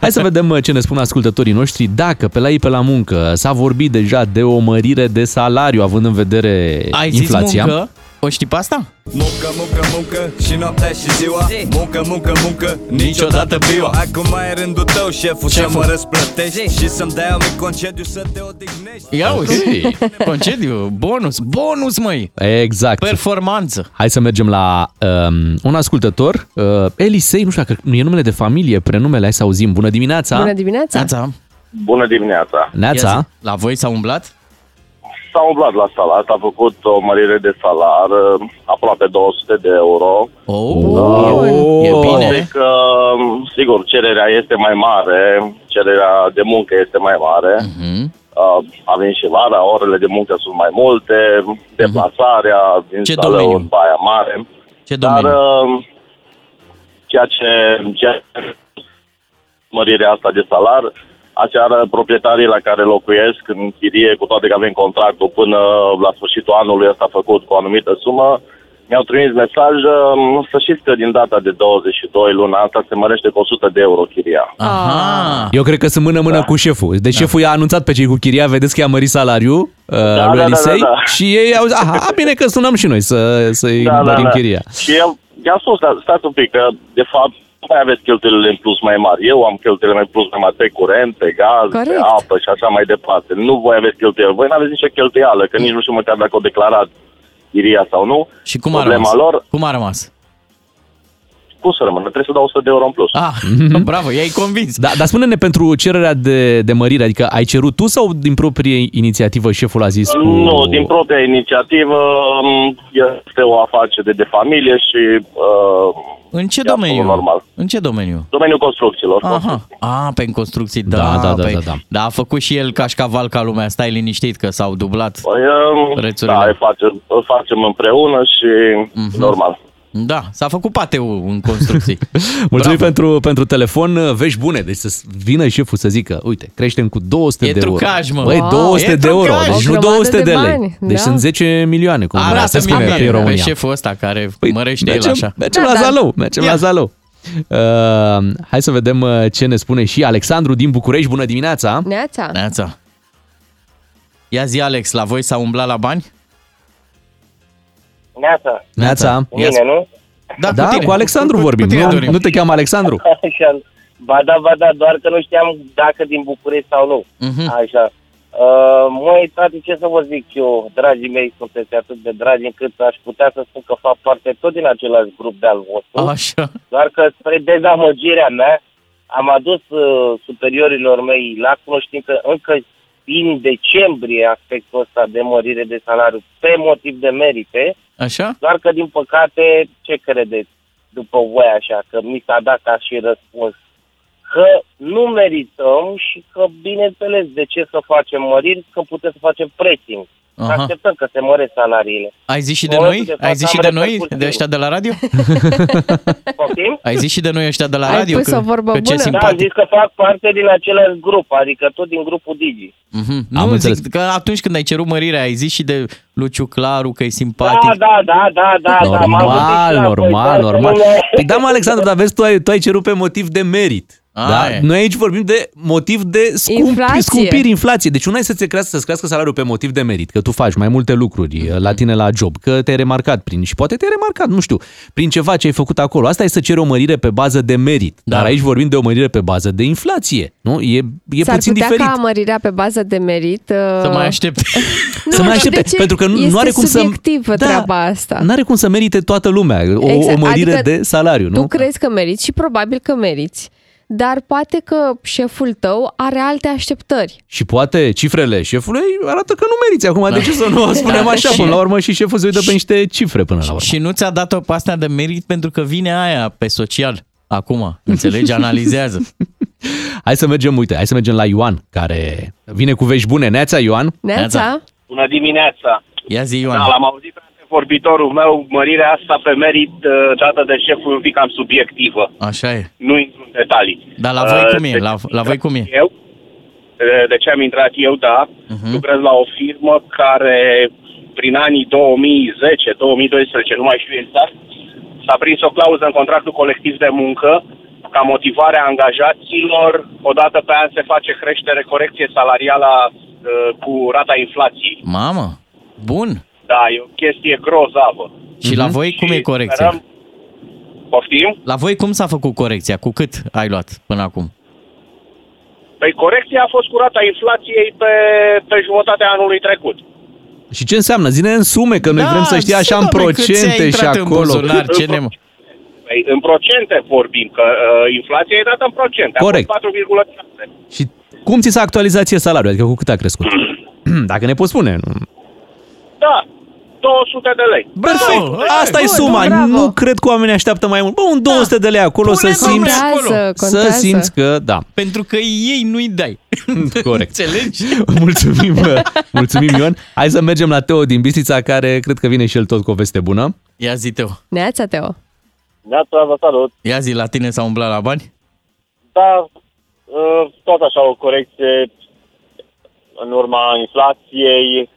Hai să vedem uh, ce ne spun ascultătorii noștri. Dacă pe la ei pe la muncă s-a vorbit deja de o mărire de salariu, având în vedere Ai zis inflația. muncă? O știi pe asta? Muncă, muncă, muncă și noaptea și ziua Muncă, muncă, muncă, niciodată biua Acum mai e rândul tău, șeful, să Șeful. mă răsplătești Și să-mi dai un mic concediu să te odihnești Ia uite, concediu, bonus, bonus, măi! Exact. Performanță. Hai să mergem la um, un ascultător, uh, Elisei, nu știu dacă nu e numele de familie, prenumele, hai să auzim. Bună dimineața! Bună dimineața! Neața, Bună dimineața! Neața! ia zi, la voi s-a umblat? S-a umblat la salar, a făcut o mărire de salar uh, aproape 200 de euro. Oh, Bun. e bine. Poate că, sigur, cererea este mai mare, cererea de muncă este mai mare. Mhm. Uh, a venit și vara, orele de muncă sunt mai multe, deplasarea din Ce sală domeniu? în Baia Mare. Ce Dar domeniu? uh, ceea ce, ceea ce mărirea asta de salar aceară proprietarii la care locuiesc în chirie, cu toate că avem contractul până la sfârșitul anului ăsta făcut cu o anumită sumă, mi-au trimis mesaj um, să știți că din data de 22 luna asta se mărește cu 100 de euro chiria. Aha. Eu cred că sunt mână-mână Da. cu șeful. Deci șeful i-a anunțat pe cei cu chiria, vedeți că i-a mărit salariul uh, da, lui da, Elisei da, da. și ei au zis, aha, bine că sunăm și noi să, să-i mărim chiria. Și el, i-am spus, "Da, stați un pic, că de fapt nu mai aveți cheltuielile în plus mai mari. Eu am cheltuielile în plus mai mari pe curent, pe gaz, pe Corect. apă și așa mai departe. Nu voi aveți cheltuieli. Voi nu aveți nicio cheltuială, că nici nu știu măcar dacă au declarat chiria sau nu. Și cum a Problema rămas? lor, Cum a rămas? cum să rămână? Trebuie să dau 100 de euro în plus. Ah, bravo, i-ai convins. Da, dar spune-ne pentru cererea de, de mărire, adică ai cerut tu sau din proprie inițiativă șeful a zis cu... Nu, din propria inițiativă um, este o afacere de familie și uh, În ce e absolut domeniu? normal. În ce domeniu? Domeniul construcțiilor. Aha. A, pe în construcții, da. Da, da, da, pe... da, da. Da, a făcut și el cașcaval ca lumea. Stai liniștit că s-au dublat. Păi, um, Prețurile. da, îl facem, îl facem împreună și Mhm. normal. Da, s-a făcut pateu în construcții. Mulțumim pentru, pentru telefon, vești bune, deci să vină șeful să zică, uite, creștem cu 200 E de euro. trucaj, mă. Băi, Wow. 200 E de euro, trucaj. deci O nu grămadă 200 de, de lei. bani, Deci da. sunt 10 milioane, cum se Arată spune mie în pe România. șeful ăsta care mărește el mergem, așa. Mergem Da, la da. Zalău, mergem la Zalău. Uh, hai să vedem uh, ce ne spune și Alexandru din București. Bună dimineața! Neața. Neața. Ia zi, Alex, la voi s-a umblat la bani? Neața. Neața! Cu mine, nu? Da, Da, cu, tine. cu Alexandru cu, vorbim, Cu tine, nu, Dorin. nu te cheamă Alexandru? Așa. Ba da, ba da, doar că nu știam dacă din București sau nu. Mhm. Așa. Uh, măi, tati, ce să vă zic eu, dragii mei, sunteți atât de dragi încât aș putea să spun că fac parte tot din același grup de-al vostru. Așa. Doar că spre dezamăgirea mea am adus uh, superiorilor mei la cunoștință încă din decembrie aspectul ăsta de mărire de salariu pe motiv de merite, Așa? doar că din păcate, ce credeți după voi așa, că mi s-a dat ca și răspuns că nu merităm și că, bineînțeles, de ce să facem măriri, că putem să facem pressing. Aha. Așteptăm că se măresc salariile. Ai zis și de În noi? momentul de Ai față zis și am de noi? repercusiuni. De ăștia de la radio? Poftim? Ai zis și de noi ăștia de la Ai radio? pus o vorbă că ce bună. Da, am simpatic. zis că fac parte din același grup, adică tot din grupul Digi. Mhm. Am Nu, înțeles. zic că atunci când ai cerut mărirea, ai zis și de Luciu Claru că e Da, simpatic. da, da, da, da, da. m-am gândit Normal, și la voi, normal, doar că normal. nu ne- Păi da, mă, Alexandru, dar vezi, tu ai, tu ai cerut pe motiv de merit. A, Da? e. Noi aici vorbim de motiv de scump, Inflație. scumpiri, inflație. Deci una e să-ți crească, să-ți crească salariul pe motiv de merit, că tu faci mai multe lucruri Mhm. la tine la job, că te-ai remarcat prin, și poate te-ai remarcat, nu știu, prin ceva ce ai făcut acolo. Asta e să ceri o mărire pe bază de merit. Da. Dar aici vorbim de o mărire pe bază de inflație. Nu? E, e S-ar puțin putea diferit. ca mărirea pe bază de merit... Să uh, mai aștept. Nu, să mai știu aștepte, de ce pentru că nu, este nu are cum să... subiectivă treaba asta. Nu are cum să merite toată lumea o, Exact, o mărire adică de salariu, nu? Tu crezi că meriți și probabil că meriți, dar poate că șeful tău are alte așteptări. Și poate cifrele șefului arată că nu meriți acum. De ce să nu o spunem Da. așa? Și- Până la urmă și șeful se uită pe niște cifre până la urmă. Și nu ți-a dat-o pe astea de merit pentru că vine aia pe social. Acum, înțelegi? Analizează. Hai să mergem, uite, hai să mergem la Ioan, care vine cu vești bune. Neața, Ioan? Neața? Neața. Bună dimineața! Ia zi, Ioan. Da, l-am auzit pe vorbitorul meu, mărirea asta pe merit uh, dată de șeful e un pic cam subiectivă. Așa e. Nu intru în detalii. Dar la voi Uh, cum e? de La, ce am la voi intrat cum e? Eu, uh, de ce am intrat eu, da, Mhm. lucrez la o firmă care prin anii 2010-2012, nu mai știu exact, s-a prins o clauză în contractul colectiv de muncă ca motivare a angajaților, odată pe an se face creștere, corecție salarială uh, cu rata inflației. Mamă, bun. Da, e o chestie grozavă. Și la voi cum e corecția? Sperăm... Poftim? La voi cum s-a făcut corecția? Cu cât ai luat până acum? Păi corecția a fost cu rata inflației pe, pe jumătatea anului trecut. Și ce înseamnă? Zine în sume, că noi Da, vrem să știi așa zi, în dom'le, cât ți-a procente și intrat în acolo. buzunar, ce ne... Păi, în procente vorbim, că uh, inflația e dată în procente. Corect. A fost 4,7. Și cum ți s-a actualizat ție salariul? Adică cu cât a crescut? Dacă ne poți spune. nu? Da, 200 de lei. Perfect. Asta e bun, suma. bravo. Nu cred că oamenii așteaptă mai mult. Bă, un 200 de lei acolo să Pune, simți, dom'le, acolo. Contează, să contează. simți că, da, Pentru că ei nu-i dai. corect. Înțelegi? Mulțumim, mulțumim Ion. Hai să mergem la Teo din Bistrița, care cred că vine și el tot cu o veste bună. Ia zi, Teo. Neața, Teo. Neața, vă salut. Ia zi, la tine s-a umblat la bani? Da, uh, tot așa o corecție în urma inflației,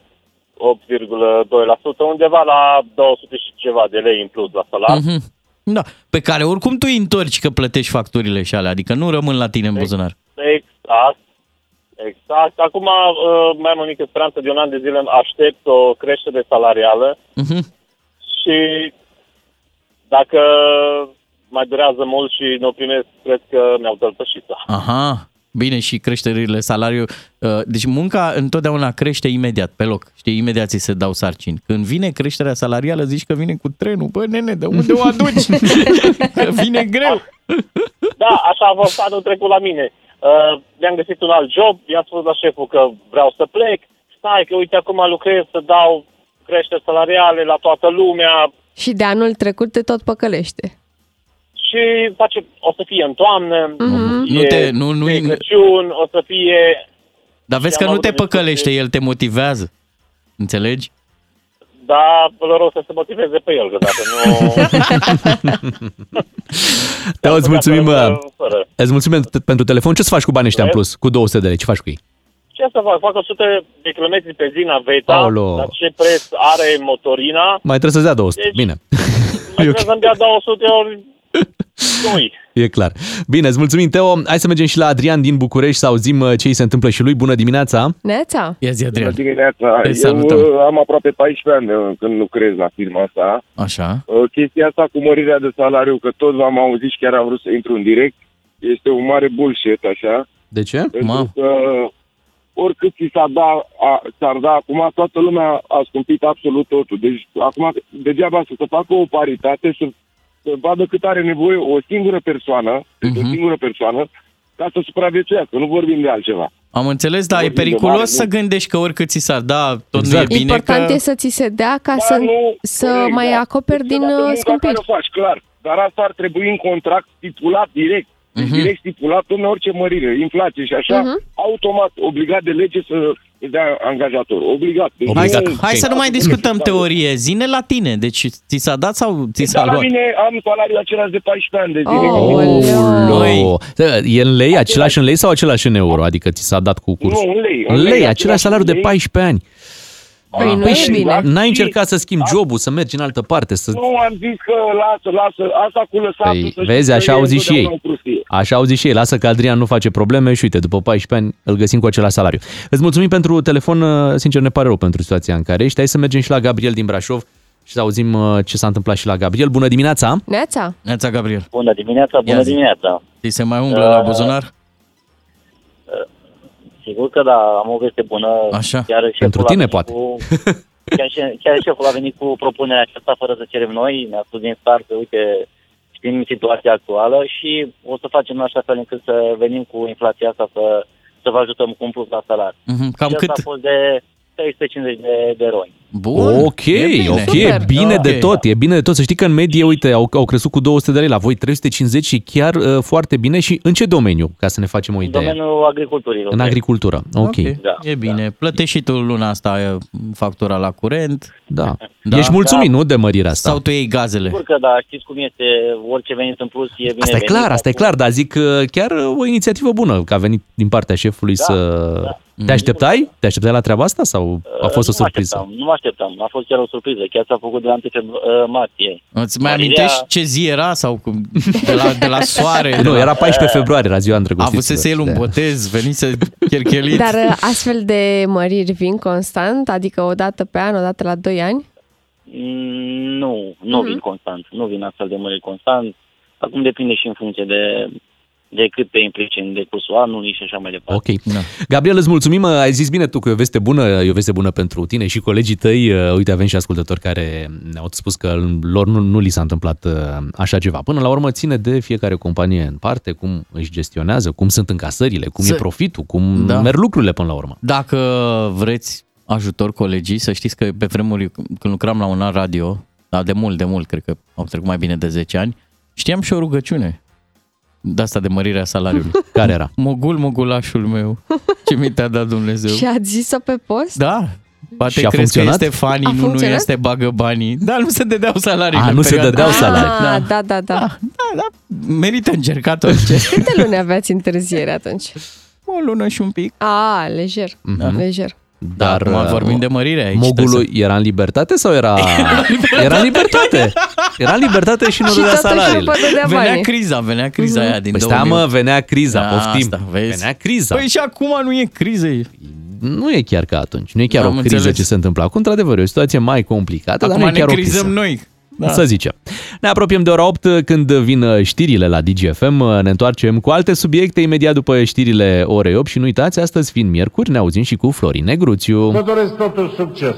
8,2%, undeva la 200 și ceva de lei în plus la salar. Mhm. Da, pe care oricum tu îi întorci că plătești facturile și alea, adică nu rămân la tine în buzunar. Exact. Exact. Acum uh, mai am o mică speranță de un an de zile aștept o creștere salarială Mhm. și dacă mai durează mult și nu o primesc, cred că mi-au tălpășit-o. Aha, bine și creșterile salariu. uh, Deci munca întotdeauna crește imediat, pe loc. Știi, imediat ți se dau sarcini. Când vine creșterea salarială, zici că vine cu trenul. Bă, nene, de unde o aduci? că vine greu. Da, așa a fost anul trecut la mine. Uh, mi-am găsit un alt job, i-am spus la șeful că vreau să plec. Stai că uite acum lucrez să dau creșteri salariale la toată lumea Și de anul trecut te tot păcălește. Și face, o să fie în toamnă, Mhm. e Nu te- nu- nu- de Crăciun, o să fie... Dar vezi Și că am nu avut te o discuție- păcălește, el te motivează. Înțelegi? dar vă rog să se motiveze pe el, că dacă nu... Teo, îți mulțumim, Fără- uh, fără. îți mulțumim pentru- pentru telefon. Ce să faci cu banii ăștia în plus? Cu 200 de lei, ce faci cu ei? Ce să fac? Fac 100 de kilometri pe zi în Aveta, Aolo. dar ce preț are motorina? Mai trebuie să-ți dea 200. Deci- Bine, Mai trebuie să-mi dea 200 ori 2. e clar. Bine, îți mulțumim, Teo. Hai să mergem și la Adrian din București să auzim uh, ce îi se întâmplă și lui. Bună dimineața! Neața? Ia zi, Adrian. Bună dimineața. Te Eu salutăm. uh, am aproape 14 ani uh, când lucrez la firma asta. Așa. Uh, Chestia asta cu mărirea de salariu, că toți v-am auzit și chiar am vrut să intru în direct, este un mare bullshit, așa. De ce? Pentru că oricât ți s-ar da, a, s-ar da acum, toată lumea a scumpit absolut totul. Deci acum degeaba să se facă o paritate, să, să vadă cât are nevoie o singură persoană, deci o singură persoană, ca să supraviețuiască, nu vorbim de altceva. Am înțeles, dar e Vorbim de periculos mare, să nu? gândești că oricât ți s-ar da, tot Exact. nu e bine Important că... e să ți se dea ca Da, să, nu, să corect, mai da. acoperi din Deci, uh, munca scumpiri. care o faci, clar. Dar asta ar trebui în contract stipulat direct. Deci Mhm. direct stipulat, domne, orice mărire, inflație și așa, Mhm. automat, obligat de lege să îți dea angajator. Obligat. Deci Hai, Exact. să, hai să nu mai discutăm teorie. Zine la tine. Deci ți s-a dat sau ți s-a Dar la luat? mine am salariul același de 14 ani de zile. Oh, Olo. E în lei, același în lei sau același în euro? Adică ți s-a dat cu curs? Nu, în lei. În lei, același salariu de 14 ani. Păi nu Păi e și bine. n-ai încercat să schimbi jobul, să mergi în altă parte, să... Nu, am zis că lasă, lasă, asta cu lăsatul. Păi, să știi vezi, că așa e au zis și ei. întotdeauna o prostie. Așa au zis și ei, lasă că Adrian nu face probleme și uite, după 14 ani îl găsim cu același salariu. Îți mulțumim pentru telefon, uh, sincer ne pare rău pentru situația în care ești. Hai să mergem și la Gabriel din Brașov și să auzim uh, ce s-a întâmplat și la Gabriel. Bună dimineața! Neața? Neața, Gabriel. Bună dimineața, bună Ia zi. dimineața. Ți se mai umblă la Uh, buzunar? Sigur că da, am o veste bună. Așa. Chiar șeful Pentru a tine, venit poate. Cu, chiar, și- chiar șeful a venit cu propunerea aceasta fără să cerem noi. Ne-a spus din start că, uite, știm situația actuală și o să facem în așa fel încât să venim cu inflația asta să, să vă ajutăm cu un plus la salariu. Mhm, Cam și cât? asta a fost de 350 de, de roni. Bun. Ok, e bine. ok, e Super. bine de Ok. tot, e bine de tot. Să știi că în medie, uite, au, au crescut cu 200 de lei, la voi 350 și chiar uh, foarte bine. Și în ce domeniu, ca să ne facem o În idee? domeniul agriculturii. În agricultură, ok. Da, E bine. Plătești și tu luna asta e, factura la curent Da. Da. Ești mulțumit, nu, de mărirea asta? sau tu iei gazele? Sigur că da, știți cum este, orice venit în plus e bine Asta e clar, asta e clar, dar zic că chiar o inițiativă bună, că a venit din partea șefului Da, să... da. Te așteptai? Te așteptai la treaba asta sau a fost o nu mă surpriză? Așteptam, nu mă așteptam, a fost chiar o surpriză. Chiar s-a făcut de la 1 febru- uh, martie. Îți mai Mărirea- amintești ce zi era sau cum, de, la, de la soare? de Nu, la... era 14 februarie, era ziua îndrăgostiților. Avusese el un Da. botez, venise cherchelit. Dar uh, astfel de măriri vin constant? Adică o dată pe an, o dată la 2 ani? Mm, Nu, nu Mhm. vin constant. Nu vin astfel de mări constant. Acum depinde și în funcție de, de cât te implici în decursul anului și așa mai departe. Ok. Da. Gabriel, îți mulțumim, ai zis bine tu că e o veste bună, e o veste bună pentru tine și colegii tăi. Uh, Uite, avem și ascultători care ne-au spus că lor nu, nu li s-a întâmplat uh, așa ceva. Până la urmă ține de fiecare companie în parte, cum își gestionează, cum sunt încasările, cum Să- e profitul, cum Da. merg lucrurile până la urmă. Dacă vreți ajutor colegii, să știți că pe vremuri când lucram la un alt radio, da, de mult, de mult, cred că au trecut mai bine de 10 ani, știam și o rugăciune de asta de mărirea salariului. Care era? Mogul, mogulașul meu, ce mi te-a dat Dumnezeu. Și ați zis-o pe post? Da, poate Și a crezi că funcționat? este funny, A nu, nu funcționat? este bagă banii. Dar nu se dădeau salarii. A, nu se dădeau salarii. Ah, da, da, da. Da, da, merită încercat orice. Câte luni aveați întârziere atunci? o lună și un pic. A, lejer, Mhm. lejer. Dar Acum uh, vorbim de mărire aici. Mogulul trebuie era în libertate sau era... Era în libertate. Era în libertate și nu Și dădea totuși salariile. vă dădea să- Venea banii. criza, venea criza aia din Păi stai 2000. mă, venea criza, Da, poftim. asta, vezi? Venea criza. Păi și acum nu e criză. Nu e chiar ca atunci, nu e chiar Am o criză înțeles. ce se întâmplă acum. Într-adevăr, e o situație mai complicată, dar Acum nu e ne chiar o crizăm criză. noi. Da. Să zicem. Ne apropiem de ora 8 când vin știrile la DGFM. Ne întoarcem cu alte subiecte imediat după știrile orei 8 și nu uitați, astăzi fiind miercuri, ne auzim și cu Florin Negruțiu. Vă doresc totul succes!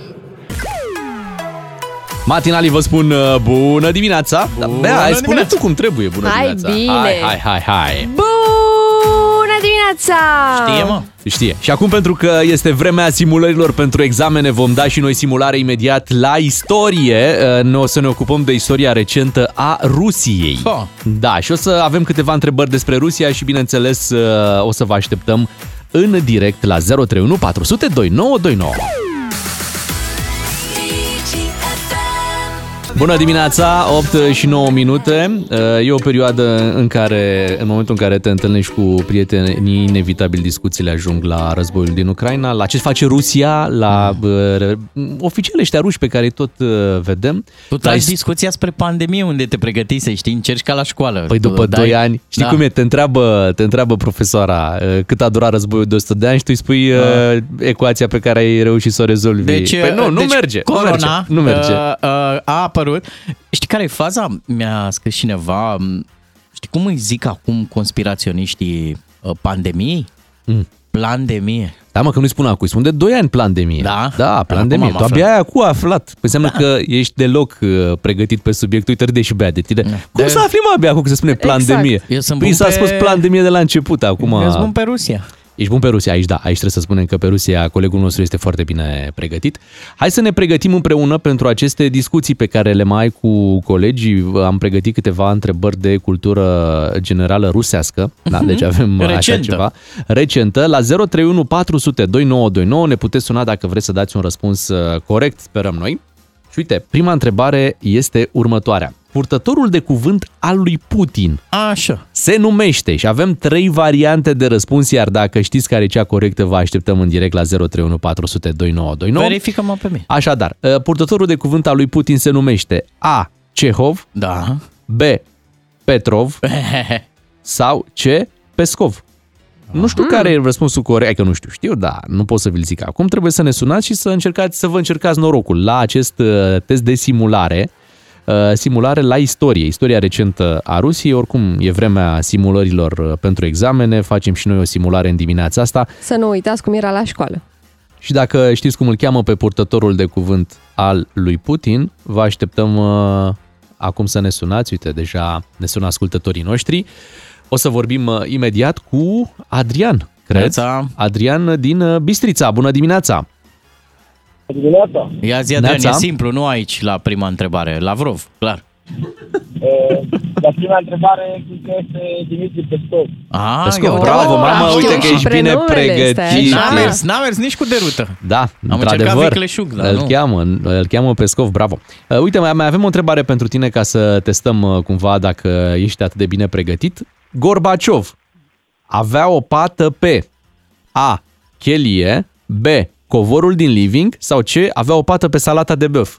Matinalii vă spun uh, bună dimineața. Bună Bea, hai spune dimineața. tu cum trebuie bună Hai dimineața. bine. Hai, hai, hai, hai. Bună dimineața! Știe, mă? Știe. Și acum pentru că este vremea simulărilor pentru examene, vom da și noi simulare imediat la istorie. Uh, Noi o să ne ocupăm de istoria recentă a Rusiei. Ha. Da, și o să avem câteva întrebări despre Rusia și bineînțeles uh, o să vă așteptăm în direct la 031 400 2929. Bună dimineața, 8 și 9 minute. E o perioadă în care, în momentul în care te întâlnești cu prietenii, inevitabil discuțiile ajung la războiul din Ucraina, la ce face Rusia, la uh, oficialii ăștia ruși pe care îi tot uh, vedem. Tu la tragi ist- discuția spre pandemie unde te pregătise, știi, încerci ca la școală. Păi Tu după dai- 2 ani, știi Da. cum e, te întreabă, te întreabă profesoara uh, cât a durat războiul de 100 de ani și tu îi spui uh, ecuația pe care ai reușit să o rezolvi. Deci, păi nu, nu deci merge, corona, nu merge, nu merge. Uh, uh, a apărut. Știi care e faza? Mi-a scris cineva, m, știi cum îi zic acum conspiraționiștii uh, pandemiei? Mm. Pandemie. Da, mă, că nu-i spun acum, îi spun de 2 ani pandemie. Da? Da, pandemie. Acum Tu am abia ai acum aflat. Păi înseamnă că ești deloc uh, pregătit pe subiect. Uite, râde și bea de tine. Cum De- să afli, mă, abia acum că se spune pandemie? Exact. Eu sunt păi bun s-a pe- spus pandemie de la început acum. Eu sunt bun pe Rusia. Ești bun pe Rusia, aici da, aici trebuie să spunem că pe Rusia colegul nostru este foarte bine pregătit. Hai să ne pregătim împreună pentru aceste discuții pe care le mai ai cu colegii. Am pregătit câteva întrebări de cultură generală rusească, da, Mhm. deci avem așa Recentă. ceva. Recentă, la 031 400 2929 ne puteți suna dacă vreți să dați un răspuns uh, corect, sperăm noi. Și uite, prima întrebare este următoarea. Purtătorul de cuvânt al lui Putin Așa. se numește și avem trei variante de răspuns, iar dacă știți care e cea corectă, vă așteptăm în direct la 031 400 2929. Verifică-mă pe mine. Așadar, uh, purtătorul de cuvânt al lui Putin se numește A. Cehov, Da. B. Petrov sau C. Pescov. Nu știu care e răspunsul corect, că nu știu, știu, da, nu pot să vi-l zic acum. Trebuie să ne sunați și să încercați să vă încercați norocul la acest uh, test de simulare. Uh, Simulare la istorie, istoria recentă a Rusiei, oricum e vremea simulărilor uh, pentru examene, facem și noi o simulare în dimineața asta Să nu uitați cum era la școală. și dacă știți cum îl cheamă pe purtătorul de cuvânt al lui Putin, vă așteptăm uh, acum să ne sunați. Uite, deja ne sună ascultătorii noștri. O să vorbim uh, imediat cu Adrian, cred. Neața. Adrian din uh, Bistrița. Bună dimineața! Dimineața. Ia zi, Adrian, Neața. e simplu, nu aici la prima întrebare. Lavrov, clar. La prima întrebare, cred că este Dimitri Peskov. Ah, Pescov, ia uite. bravo, mamă, știu uite că și ești bine prenumele, stai pregătit. așa. N-a mers, n-a mers nici cu derută. Da, Am încercat într-adevăr, vicleșug, dar îl nu. cheamă, îl cheamă Pescov, bravo. Uh, Uite, mai, mai avem o întrebare pentru tine ca să testăm uh, cumva dacă ești atât de bine pregătit. Gorbaciov avea o pată pe A. Chelie, B. Covorul din living sau C. Avea o pată pe salata de băf.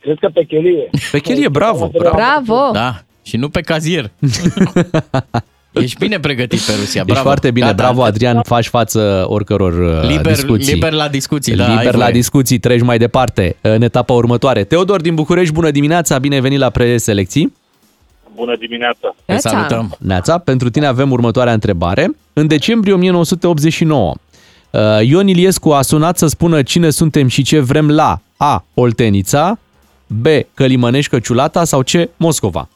Cred că pe chelie. Pe chelie, bravo, bravo. Bravo! Da, și nu pe cazier. Ești bine pregătit pe Rusia, bravo. Ești foarte bine, Gata. bravo Adrian, faci față oricăror uh, Liber, discuții. liber la discuții, da, ai Liber la voie. discuții, treci mai departe în etapa următoare. Teodor din București, bună dimineața, bine ai venit la preselecții. Bună dimineața! Te Neața. salutăm. Neața, pentru tine avem următoarea întrebare. În decembrie 1989, uh, Ion Iliescu a sunat să spună cine suntem și ce vrem la A. Oltenița, B. Călimănești Căciulata sau C. Moscova.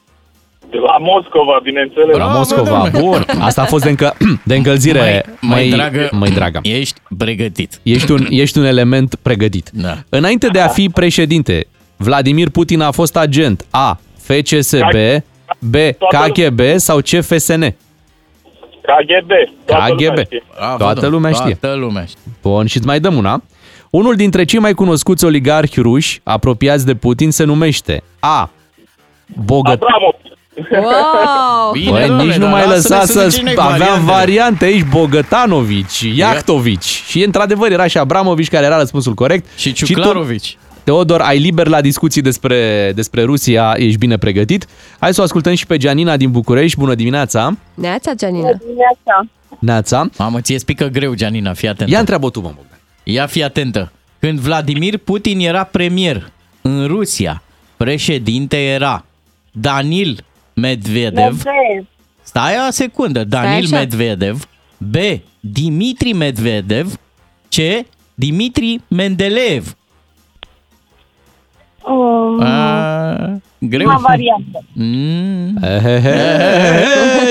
De la Moscova, bineînțeles. La Bravo, Moscova, domnule. bun. Asta a fost de, încă, de încălzire Mai, mai, dragă, mai dragă. ești pregătit. Ești un, ești un element pregătit. Da. Înainte de a fi președinte, Vladimir Putin a fost agent A. FCSB, B. KGB sau C. FSN. KGB. Toată lumea KGB. știe. Bravo, Toată domnule, lumea știe. Toată lumea știe. Bun, și îți mai dăm una. Unul dintre cei mai cunoscuți oligarhi ruși apropiați de Putin se numește A. Bogăt... Abramov. Wow! Bine, Băi, domnule, nici nu dar mai lasă-ne lăsa să să... zicem noi Aveam variantele. variante aici, Bogătanovici, Iactovici. Și într-adevăr era și Abramovici care era răspunsul corect. Și tu, Ciuclarovici. Teodor, ai liber la discuții despre, despre Rusia, ești bine pregătit. Hai să o ascultăm și pe Gianina din București. Bună dimineața! Neața, Gianina. dimineața. Neața! Mamă, ție spică greu, Gianina, fii atentă. Ia întreabă tu, mă, Bogdan. Ia fi atentă. Când Vladimir Putin era premier în Rusia, președinte era Danil Medvedev. Medvedev. Stai o secundă. Danil așa. Medvedev. B. Dimitri Medvedev. C. Dimitri Mendeleev. Um, A, greu. prima variantă. Mm.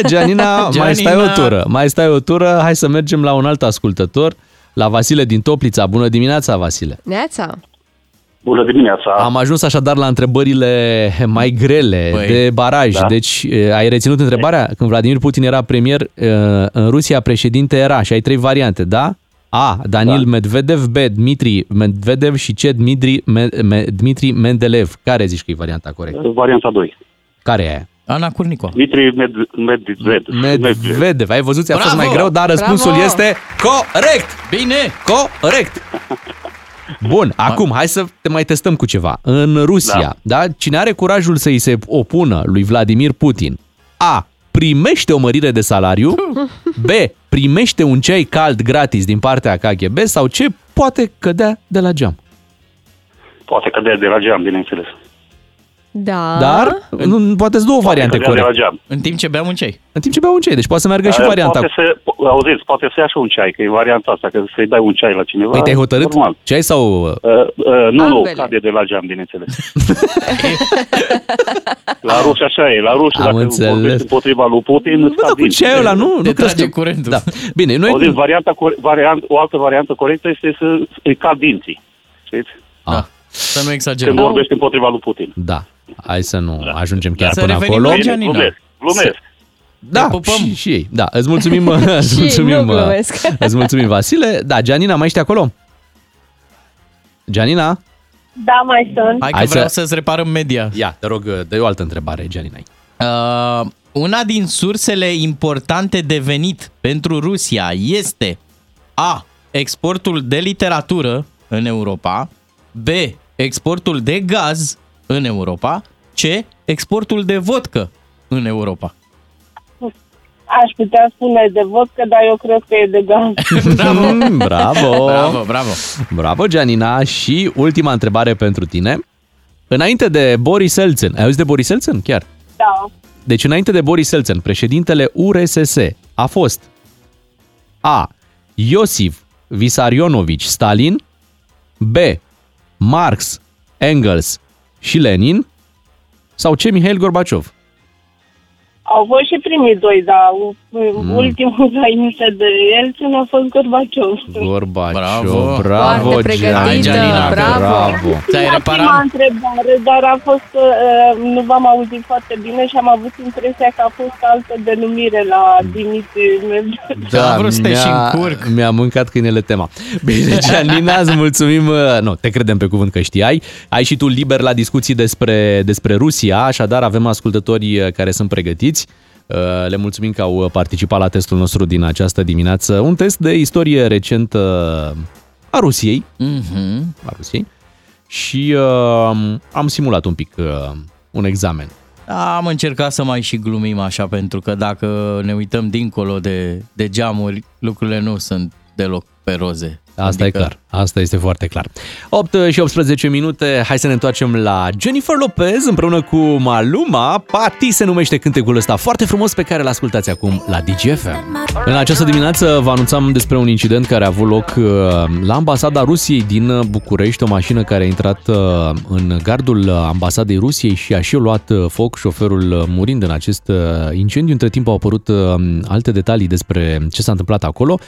Gianina, mai stai o tură, mai stai o tură, hai să mergem la un alt ascultător, la Vasile din Toplița. Bună dimineața, Vasile! Neața. Bună dimineața! Am ajuns așadar la întrebările mai grele Băi, de baraj. da. Deci, e, ai reținut întrebarea? Când Vladimir Putin era premier, e, în Rusia președinte era și ai trei variante, da? A. Daniel Medvedev, B. Dmitri Medvedev și C. Dmitri, Me, Me, Dmitri Mendeleev. Care zici că e varianta corectă? Varianta 2. Care e aia? Ana Curnico. Dmitri Med, Medvedev. Medvedev. Ai văzut, ți-a fost Bravo! mai greu, dar răspunsul Bravo! este corect. Bine! Corect. Bun, acum hai să te mai testăm cu ceva. În Rusia, da. da? Cine are curajul să-i se opună lui Vladimir Putin, A. Primește o mărire de salariu, B. Primește un ceai cald gratis din partea KGB sau C. Poate cădea de la geam. Poate cădea de la geam, bineînțeles. Da. Dar nu, poate sunt două variante cădea de la corecte. geam. În timp ce beam un ceai. În timp ce bea un ceai, deci poate să meargă și Uh, varianta. Poate să, po- auziți, poate să ia și un ceai, că e varianta asta, că să-i dai un ceai la cineva. Păi te-ai hotărât? Normal. Ceai sau... Uh, uh, nu, nu, Ambele. cade de la geam, bineînțeles. la ruși așa e, la ruși, Am dacă înțeles. vorbești împotriva lui Putin, Bă, dar cu ceaiul ăla nu, nu crezi că- curentul. Da. Bine, noi... Auziți, varianta, core- variant, o altă variantă corectă este să îi cad dinții. Știți? Ah. Să nu Când exagerăm. vorbești împotriva lui Putin. Da. Hai să nu ajungem chiar Să până revenim acolo. la Gianina. Glumesc, glumesc. Da, și, și ei. Da, îți mulțumim, îți Și ei, mulțumim, nu glumesc. îți mulțumim, Vasile. Da, Gianina, mai ești acolo? Gianina? Da, mai sunt. Hai că Hai vreau să- să-ți reparăm media. Ia, te rog, dă o altă întrebare, Gianina. Uh, una din sursele importante de venit pentru Rusia este A. Exportul de literatură în Europa B. Exportul de gaz în Europa C. Exportul de vodcă în Europa Aș putea spune de vodcă, dar eu cred că e de gaz. Bravo! Bravo! Bravo, bravo! Bravo, Gianina. Și ultima întrebare pentru tine. Înainte de Boris Elțen, ai auzit de Boris Elțen chiar? Da. Deci înainte de Boris Elțen, președintele URSS a fost A. Iosif Visarionovici Stalin B. Marx, Engels și Lenin sau C. Mihail Gorbaciov? Au fost și primii doi, dar mm. ultimul înainte de el a fost Gorbaciov. Gorbaciov, Bravo. bravo, Foarte pregătită, Gianina, Gianina, bravo. bravo. Ți-ai Prima reparat? întrebare, dar a fost, uh, nu v-am auzit foarte bine și am avut impresia că a fost altă denumire la Dimitri Medvedev. Da, vrut să te și mi-a, încurc. mi-a mâncat câinele tema. Bine, Gianina, îți mulțumim. uh, Nu, te credem pe cuvânt că știai. Ai și tu liber la discuții despre, despre Rusia, așadar avem ascultători uh, care sunt pregătiți. Uh, Le mulțumim că au participat la testul nostru din această dimineață. Un test de istorie recentă a Rusiei. Mhm. A Rusiei. Și uh, am simulat un pic uh, un examen. Am încercat să mai și glumim așa, pentru că dacă ne uităm dincolo de, de geamuri, lucrurile nu sunt deloc pe roze. Asta adică... e clar, asta este foarte clar. 8 și 18 minute, hai să ne întoarcem la Jennifer Lopez împreună cu Maluma. Pati se numește cântecul ăsta foarte frumos pe care îl ascultați acum la DGFM. În această dimineață vă anunțam despre un incident care a avut loc uh, la ambasada Rusiei din București, o mașină care a intrat uh, în gardul ambasadei Rusiei și a și luat uh, foc, șoferul uh, murind în acest uh, incendiu. Între timp au apărut uh, alte detalii despre ce s-a întâmplat acolo.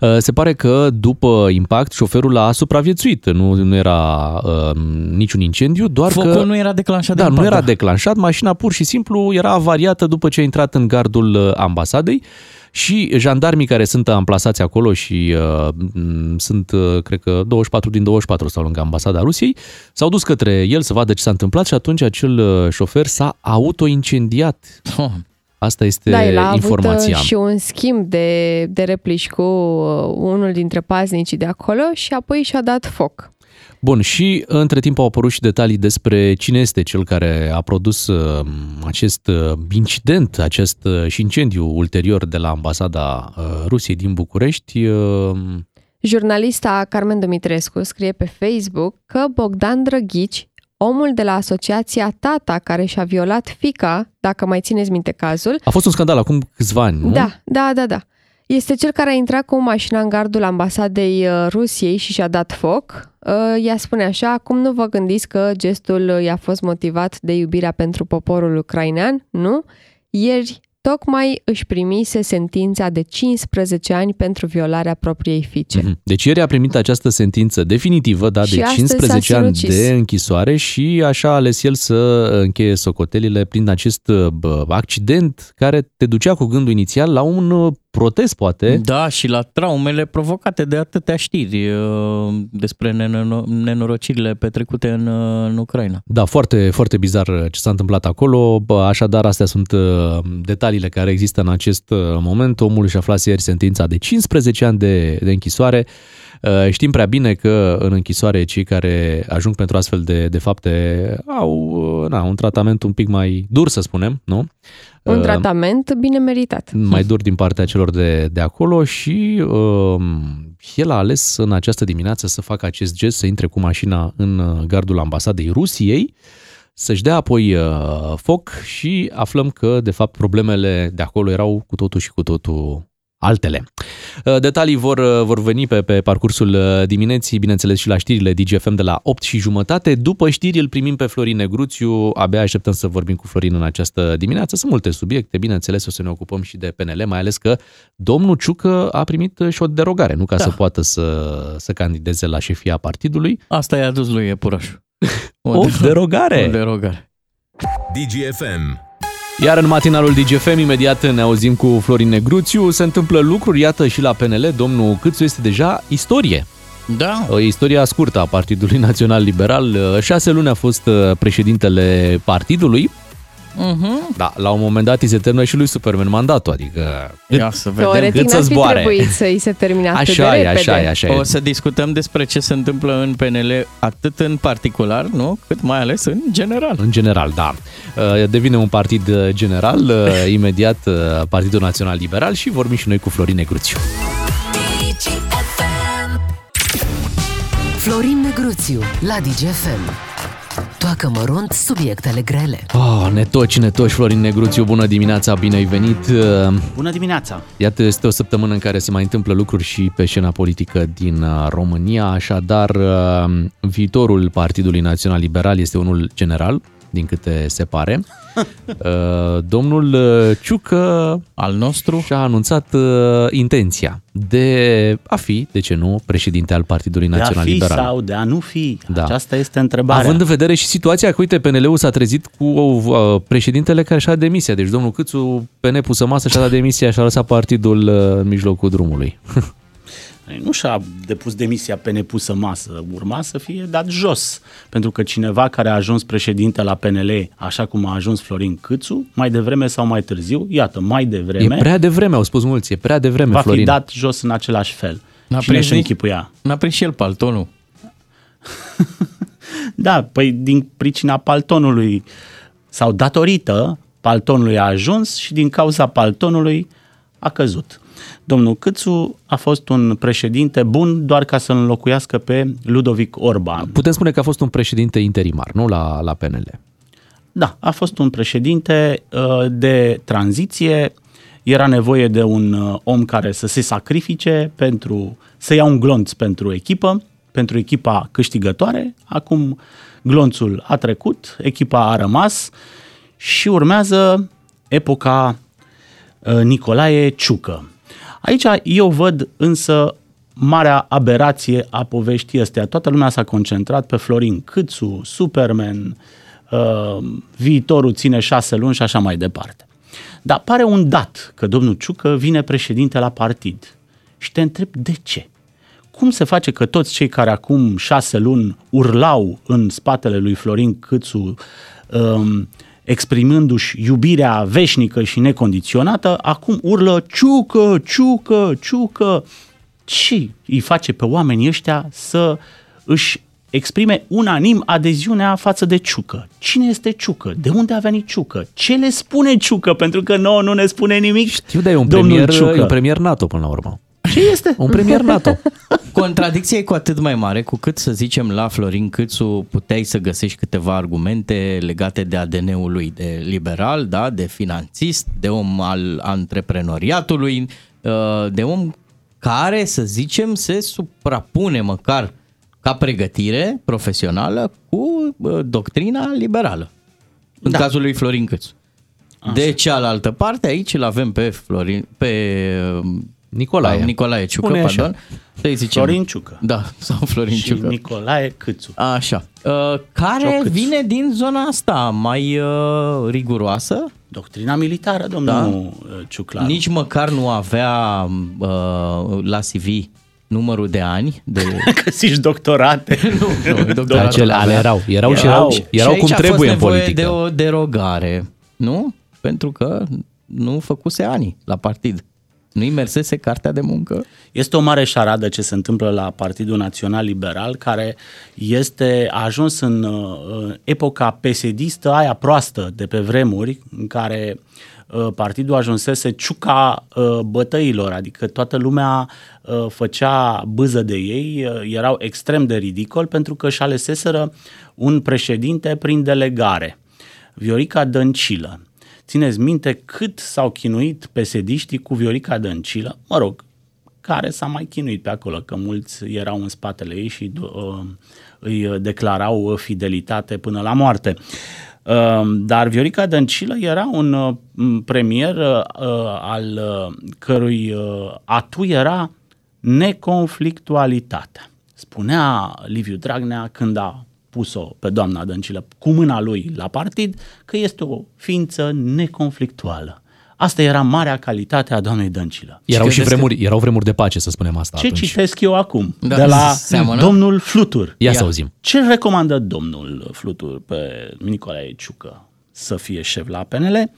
Uh, Se pare că după impact șoferul a supraviețuit, nu, nu era uh, niciun incendiu, doar Focul că... nu era declanșat de Da, nu impact, era da. declanșat, mașina pur și simplu era avariată după ce a intrat în gardul uh, ambasadei și jandarmii care sunt amplasați acolo și uh, m, sunt, uh, cred că 24 din 24 sau lângă ambasada Rusiei, s-au dus către el să vadă ce s-a întâmplat și atunci acel uh, șofer s-a autoincendiat. Oh. Asta este Da, el a avut informația. uh, și un schimb de, de replici cu uh, unul dintre paznicii de acolo și apoi și-a dat foc. Bun, și între timp au apărut și detalii despre cine este cel care a produs uh, acest uh, incident, acest uh, și incendiu ulterior de la ambasada uh, Rusiei din București. Uh, Jurnalista Carmen Dumitrescu scrie pe Facebook că Bogdan Drăghici, omul de la asociația Tata care și-a violat fica, dacă mai țineți minte cazul, A fost un scandal acum câțiva ani, nu? Da, da, da, da. Este cel care a intrat cu mașina în gardul ambasadei uh, Rusiei și și-a dat foc. Uh, Ea spune așa, acum nu vă gândiți că gestul uh, i-a fost motivat de iubirea pentru poporul ucrainean, nu? Ieri tocmai își primise sentința de 15 ani pentru violarea propriei fiice. Mhm. Deci ieri a primit această sentință definitivă, da, Și de astăzi 15 s-a ani sinucis. de închisoare și așa a ales el să încheie socotelile prin acest bă, accident care te ducea cu gândul inițial la un uh, protest, poate. Da, și la traumele provocate de atâtea știri uh, despre nenoro- nenorocirile petrecute în, uh, în Ucraina. Da, foarte, foarte bizar ce s-a întâmplat acolo. Bă, Așadar, astea sunt uh, detaliile care există în acest uh, moment. Omul și aflase ieri sentința de 15 ani de, de închisoare. Uh, Știm prea bine că în închisoare cei care ajung pentru astfel de, de fapte au uh, na, un tratament un pic mai dur, să spunem, nu? Un Uh, tratament bine meritat. mai dur din partea celor de, de acolo și uh, el a ales în această dimineață să facă acest gest, să intre cu mașina în uh, gardul ambasadei Rusiei, să-și dea apoi uh, foc și aflăm că, de fapt, problemele de acolo erau cu totul și cu totul altele. Uh, Detalii vor, uh, vor veni pe, pe parcursul uh, dimineții, bineînțeles și la știrile DGFM de la 8 și jumătate. După știri îl primim pe Florin Negruțiu, abia așteptăm să vorbim cu Florin în această dimineață. Sunt multe subiecte, bineînțeles o să ne ocupăm și de PNL, mai ales că domnul Ciucă a primit și o derogare, nu ca Da. să poată să, să candideze la șefia partidului. Asta i-a dus lui Iepuraș. O derogare! O derogare. DGFM. Iar în matinalul DGFM, imediat ne auzim cu Florin Negruțiu. Se întâmplă lucruri, iată, și la PNL. Domnul Câțu este deja istorie. Da. O istoria scurtă a Partidului Național Liberal. Șase luni a fost uh, președintele partidului. Uh-huh. Da, la un moment dat îi se termină și lui Superman mandatul, adică Ia să vedem. Teoretic cât să n-ar fi zboare. trebuit să-i se termine atât Așa de e, repede. așa e, așa e. O să discutăm despre ce se întâmplă în PNL atât în particular, nu? Cât mai ales în general. În general, da. Uh, Devine un partid uh, general, uh, imediat uh, Partidul Național Liberal și vorbim și noi cu Florin Negruțiu. Florin Negruțiu la DGFM. Toacă mărunt subiectele grele. Oh, netoci, netoci, Florin Negruțiu, bună dimineața, bine ai venit. Uh, Bună dimineața! Iată, este o săptămână în care se mai întâmplă lucruri și pe scena politică din uh, România, așadar uh, viitorul Partidului Național Liberal este unul general, din câte se pare. Uh, Domnul uh, Ciucă al nostru și-a anunțat uh, intenția de a fi, de ce nu, președinte al Partidului De a Național fi Liberal. sau de a nu fi? Da. Aceasta este întrebarea. Având în vedere și situația că, uite, PNL-ul s-a trezit cu uh, președintele care și-a dat demisia. Deci domnul Câțu, PN pusă masă, și-a dat demisia și-a lăsat partidul uh, în mijlocul drumului. Nu și-a depus demisia pe nepusă masă, urma să fie dat jos. Pentru că cineva care a ajuns președinte la PNL, așa cum a ajuns Florin Câțu, mai devreme sau mai târziu, iată, mai devreme, E prea devreme, au spus mulți, e prea devreme, va Florin. fi dat jos în același fel. N-a Cine prins și nici- închipuia? N-a prins și el paltonul. Da, păi din pricina paltonului sau datorită paltonului a ajuns și din cauza paltonului a căzut. Domnul Câțu a fost un președinte bun doar ca să înlocuiască pe Ludovic Orban. Putem spune că a fost un președinte interimar, nu la, la PNL. Da, a fost un președinte uh, de tranziție, era nevoie de un uh, om care să se sacrifice pentru să ia un glonț pentru echipă, pentru echipa câștigătoare. Acum glonțul a trecut, echipa a rămas și urmează epoca uh, Nicolae Ciucă. Aici eu văd însă marea aberație a poveștii astea. Toată lumea s-a concentrat pe Florin Câțu, Superman, uh, viitorul ține șase luni și așa mai departe. Dar pare un dat că domnul Ciucă vine președinte la partid. Și te întreb de ce? Cum se face că toți cei care acum șase luni urlau în spatele lui Florin Câțu, um, exprimându-și iubirea veșnică și necondiționată, acum urlă ciucă, ciucă, ciucă. Ce îi face pe oamenii ăștia să își exprime unanim adeziunea față de Ciucă. Cine este Ciucă? De unde a venit Ciucă? Ce le spune Ciucă? Pentru că nouă nu ne spune nimic Știu, dar e un domnul premier, Ciucă. e un premier NATO până la urmă. Ce este? Un premier NATO. Contradicția e cu atât mai mare cu cât, să zicem, la Florin Câțu puteai să găsești câteva argumente legate de ADN-ul lui, de liberal, da, de finanțist, de om al antreprenoriatului, uh, de om care, să zicem, se suprapune măcar ca pregătire profesională cu uh, doctrina liberală. În Da. cazul lui Florin Câțu. De cealaltă parte, aici îl avem pe Florin, pe uh, Nicolae. Nicolae Ciucă, Spune așa. pardon. Să-i zicem. Florin Ciucă. Da, sau Florin și Ciucă. Nicolae Câțu. Așa. Uh, care Ciocâțu. vine din zona asta mai uh, riguroasă, Doctrina militară, domnul da? Ciuclaru. Nici măcar nu avea uh, la CV numărul de ani de... Că zici doctorate. nu, nu, doctorate Acele ale erau. Erau și erau, erau și cum aici trebuie a în fost nevoie politică. de o derogare, nu? Pentru că nu făcuse ani la partid. Nu-i mersese cartea de muncă? Este o mare șaradă ce se întâmplă la Partidul Național Liberal, care este a ajuns în uh, epoca pesedistă, aia proastă de pe vremuri, în care uh, partidul ajunsese ciuca uh, bătăilor, adică toată lumea uh, făcea bâză de ei, uh, erau extrem de ridicol pentru că își aleseseră un președinte prin delegare. Viorica Dăncilă. Țineți minte cât s-au chinuit pesediștii cu Viorica Dăncilă, mă rog, care s-a mai chinuit pe acolo, că mulți erau în spatele ei și uh, îi declarau fidelitate până la moarte. Uh, dar Viorica Dăncilă era un uh, premier uh, al uh, cărui uh, atu era neconflictualitatea. Spunea Liviu Dragnea când a pus-o pe doamna Dăncilă cu mâna lui la partid, că este o ființă neconflictuală. Asta era marea calitate a doamnei Dăncilă. Erau și vremuri, erau vremuri de pace, să spunem asta Ce atunci. citesc eu acum? Da, de la seamănă? domnul Flutur. Ia să auzim. Ce recomandă domnul Flutur pe Nicolae Ciucă să fie șef la PNL?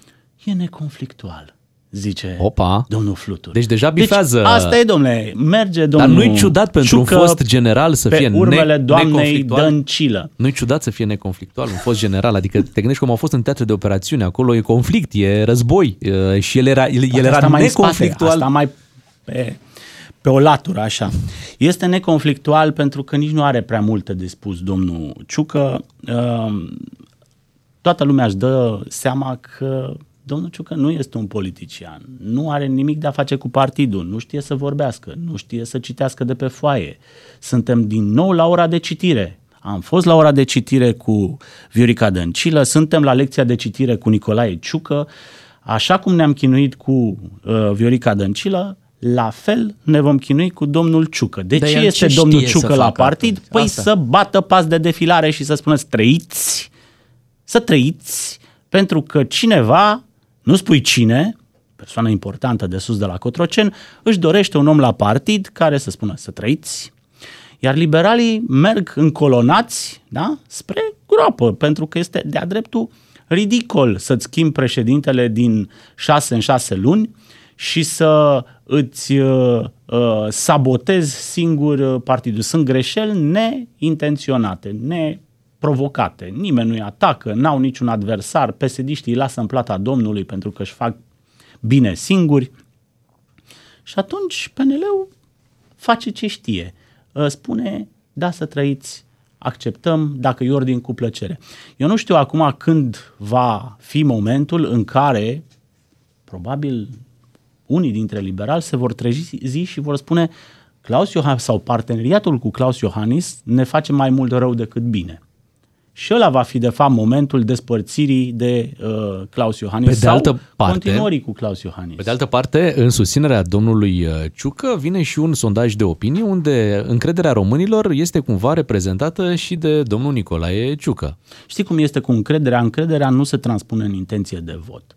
E neconflictual, zice Opa. domnul Flutur. Deci deja bifează... Deci, asta e, domnule, merge Dar domnul nu-i ciudat pentru Ciucă un fost general să pe fie urmele ne- doamnei neconflictual? Dăncilă. Nu-i ciudat să fie neconflictual un fost general, adică te gândești cum au fost în teatre de operațiune, acolo e conflict, e război e, și el era, el, el Poate era asta mai în spate, neconflictual. Asta mai pe, pe o latură, așa. Este neconflictual pentru că nici nu are prea multe de spus domnul Ciucă. Um, Toată lumea își dă seama că domnul Ciucă nu este un politician, nu are nimic de a face cu partidul, nu știe să vorbească, nu știe să citească de pe foaie. Suntem din nou la ora de citire. Am fost la ora de citire cu Viorica Dăncilă, suntem la lecția de citire cu Nicolae Ciucă, așa cum ne-am chinuit cu uh, Viorica Dăncilă, la fel ne vom chinui cu domnul Ciucă. De Dar ce el este ce domnul știe să Ciucă la facă partid? atunci? Păi Asta. să bată pas de defilare și să spună trăiți, să trăiți, pentru că cineva, nu spui cine, persoană importantă de sus de la Cotrocen, își dorește un om la partid care să spună să trăiți, iar liberalii merg încolonați da, spre groapă, pentru că este de-a dreptul ridicol să-ți schimbi președintele din șase în șase luni și să îți uh, uh, sabotezi singur uh, partidul. Sunt greșeli neintenționate, neprovocate. Nimeni nu-i atacă, n-au niciun adversar, pesediștii îi lasă în plata Domnului pentru că își fac bine singuri. Și atunci PNL-ul face ce știe. Uh, Spune, da să trăiți, acceptăm, dacă e ordin cu plăcere. Eu nu știu acum când va fi momentul în care probabil unii dintre liberali se vor trezi și vor spune Claus Iohannis sau parteneriatul cu Claus Iohannis ne face mai mult rău decât bine. Și ăla va fi de fapt momentul despărțirii de uh, Claus Iohannis Pe de sau altă parte- continuării cu Claus Iohannis. Pe de altă parte, în susținerea domnului uh, Ciucă vine și un sondaj de opinie unde încrederea românilor este cumva reprezentată și de domnul Nicolae Ciucă. Știi cum este cu încrederea? Încrederea nu se transpune în intenție de vot.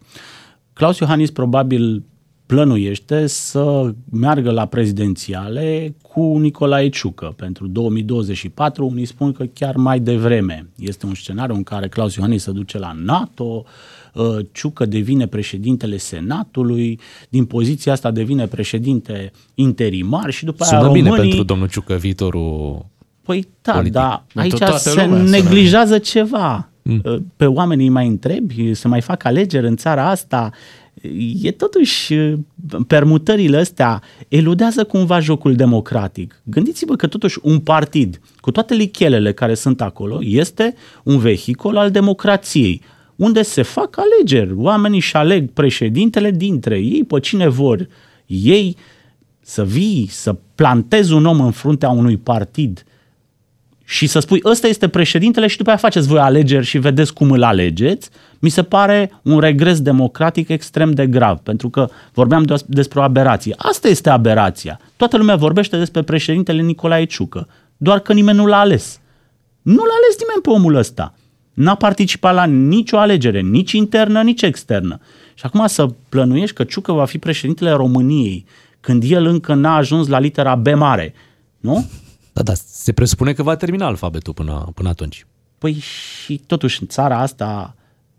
Claus Iohannis probabil plănuiește să meargă la prezidențiale cu Nicolae Ciucă pentru 2024. Unii spun că chiar mai devreme. Este un scenariu în care Claus Iohannis se duce la NATO, uh, Ciucă devine președintele Senatului, din poziția asta devine președinte interimar și după aia Sună românii... bine pentru domnul Ciucă viitorul Păi da, politic. dar aici Toată se lumea sună neglijează ceva. Pe oamenii îi mai întrebi, se mai fac alegeri în țara asta. E totuși, permutările astea eludează cumva jocul democratic. Gândiți-vă că totuși un partid, cu toate lichelele care sunt acolo, este un vehicul al democrației, unde se fac alegeri. Oamenii își aleg președintele dintre ei, pe cine vor ei, să vii, să plantezi un om în fruntea unui partid și să spui ăsta este președintele și după aia faceți voi alegeri și vedeți cum îl alegeți, mi se pare un regres democratic extrem de grav, pentru că vorbeam de- despre o aberație. Asta este aberația. Toată lumea vorbește despre președintele Nicolae Ciucă, doar că nimeni nu l-a ales. Nu l-a ales nimeni pe omul ăsta. n-a participat la nicio alegere, nici internă, nici externă. Și acum să plănuiești că Ciucă va fi președintele României, când el încă n-a ajuns la litera B mare, nu? Da, da, se presupune că va termina alfabetul până, până atunci. Păi și totuși în țara asta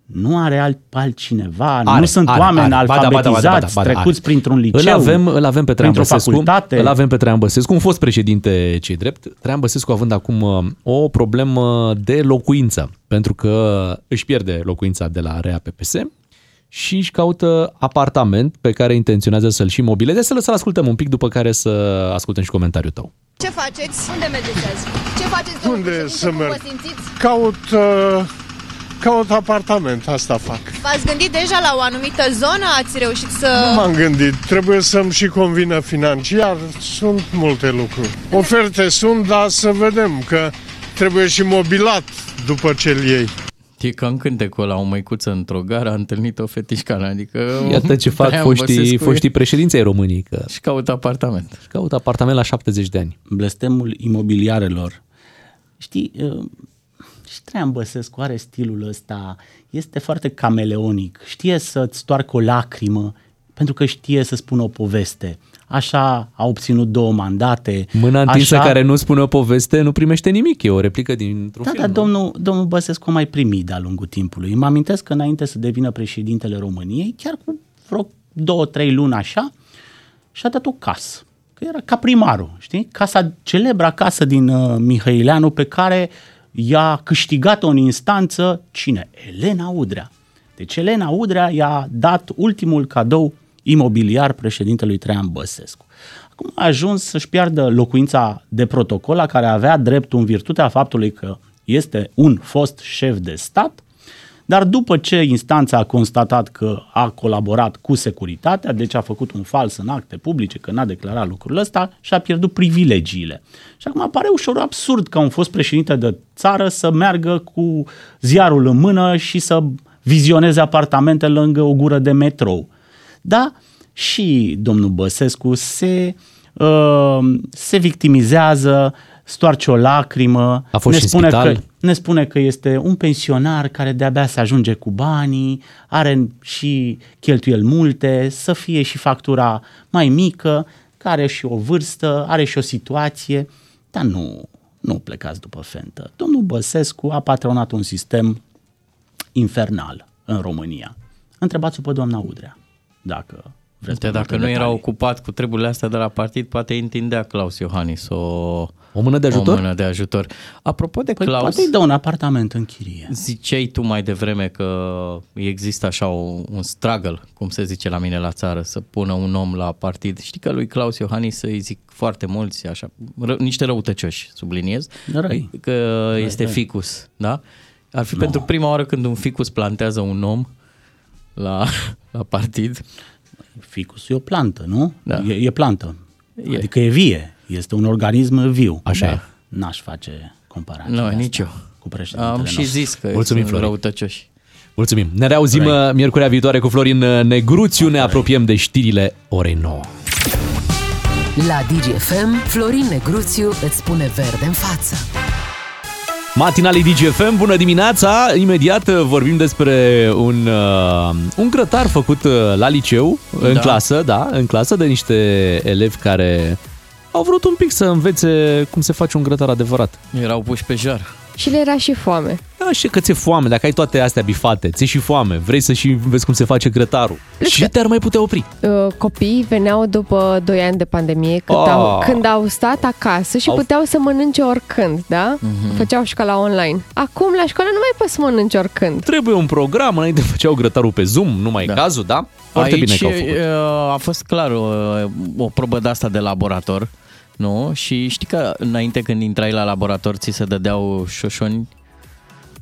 nu are alt altcineva, Are, nu sunt are, oameni are. Ba da, ba da, ba da, alfabetizați, ba da, are. trecuți printr-un liceu, Îl avem, îl avem pe Traian printr-o Băsescu. facultate. Îl avem pe Traian Băsescu, un fost președinte cei drept. Traian Băsescu având acum uh, o problemă de locuință, pentru că își pierde locuința de la Rea PPS și își caută apartament pe care intenționează să-l și mobileze. Să lăsăm ascultăm un pic, după care să ascultăm și comentariul tău. Ce faceți? Unde mergeți azi? Ce faceți, domnul Unde președinte? să Cum merg? vă simțiți? Caut, uh, caut apartament, asta fac. V-ați gândit deja la o anumită zonă? Ați reușit să... Nu m-am gândit, trebuie să-mi și convină financiar, sunt multe lucruri. Oferte sunt, dar să vedem că trebuie și mobilat după ce îl iei. E ca în cântecul ăla, o măicuță într-o gară a întâlnit o fetișcană, adică... Iată ce fac Traian foștii, Băsescu foștii președinți ai României. Că Și caută apartament. își caută apartament la 70 de ani. blestemul imobiliarelor. Știi, uh, și Traian Băsescu are stilul ăsta, este foarte cameleonic, știe să-ți toarcă o lacrimă pentru că știe să spună o poveste. Așa a obținut două mandate. Mâna întinsă așa... care nu spune o poveste nu primește nimic. E o replică dintr-un Da, film. dar domnul, domnul Băsescu a mai primit de-a lungul timpului. Mă amintesc că înainte să devină președintele României, chiar cu vreo două, trei luni așa, și-a dat o casă. Că era ca primarul, știi? Casa, celebra casă din uh, Mihăileanu pe care i-a câștigat-o în instanță cine? Elena Udrea. Deci Elena Udrea i-a dat ultimul cadou imobiliar președintelui Traian Băsescu. Acum a ajuns să-și piardă locuința de protocol la care avea dreptul în virtutea faptului că este un fost șef de stat, dar după ce instanța a constatat că a colaborat cu securitatea, deci a făcut un fals în acte publice, că n-a declarat lucrul ăsta și a pierdut privilegiile. Și acum pare ușor absurd ca un fost președinte de țară să meargă cu ziarul în mână și să vizioneze apartamente lângă o gură de metrou. Da, și domnul Băsescu se, uh, se victimizează, stoarce o lacrimă, A fost ne și în spune, spital. că, ne spune că este un pensionar care de-abia se ajunge cu banii, are și cheltuieli multe, să fie și factura mai mică, care are și o vârstă, are și o situație, dar nu, nu plecați după fentă. Domnul Băsescu a patronat un sistem infernal în România. Întrebați-o pe doamna Udrea, dacă vreți. De mai dacă multe nu era detalii. ocupat cu treburile astea de la partid, poate îi întindea Claus Iohannis o, o mână de ajutor. O mână de ajutor. Apropo de Păi Claus, poate îi dă un apartament în chirie. ziceai tu mai devreme că există așa o, un struggle, cum se zice la mine la țară, să pună un om la partid. Știi că lui Claus Iohannis îi zic foarte mulți, așa, ră, niște răutăcioși, subliniez, Răi. că Răi, este răi. ficus, da? Ar fi Nu. pentru prima oară când un ficus plantează un om la, la partid. Ficusul e o plantă, nu? Da. E, e plantă. E. Adică e vie. Este un organism viu. Așa da. e. N-aș face comparație. Nu, nici eu. Cu președintele Am și nostru. zis că Mulțumim, sunt Florin. răutăcioși. Mulțumim. Ne reauzim uh, miercurea viitoare cu Florin Negruțiu. Ne apropiem de știrile orei 9. La DGFM, Florin Negruțiu îți spune verde în față. Matinalii DGFM, bună dimineața! Imediat uh, vorbim despre un, uh, un grătar făcut uh, la liceu, în Da. clasă, da, în clasă, de niște elevi care au vrut un pic să învețe cum se face un grătar adevărat. Erau puși pe jar. Și le era și foame. Da, și că ți-e foame, dacă ai toate astea bifate, ți-e și foame, vrei să și vezi cum se face grătarul. Ce te-ar mai putea opri? Uh, Copiii veneau după 2 ani de pandemie, când, Ah. au, când au stat acasă și Au- puteau să mănânce oricând, da? Mhm. Făceau școala online. Acum la școală nu mai poți să mănânci oricând. Trebuie un program, înainte făceau grătarul pe Zoom, nu mai da. e cazul, da? Foarte Aici bine că au făcut. uh, a fost clar o, o probă de asta de laborator, nu? Și știi că înainte când intrai la laborator ți se dădeau șoșoni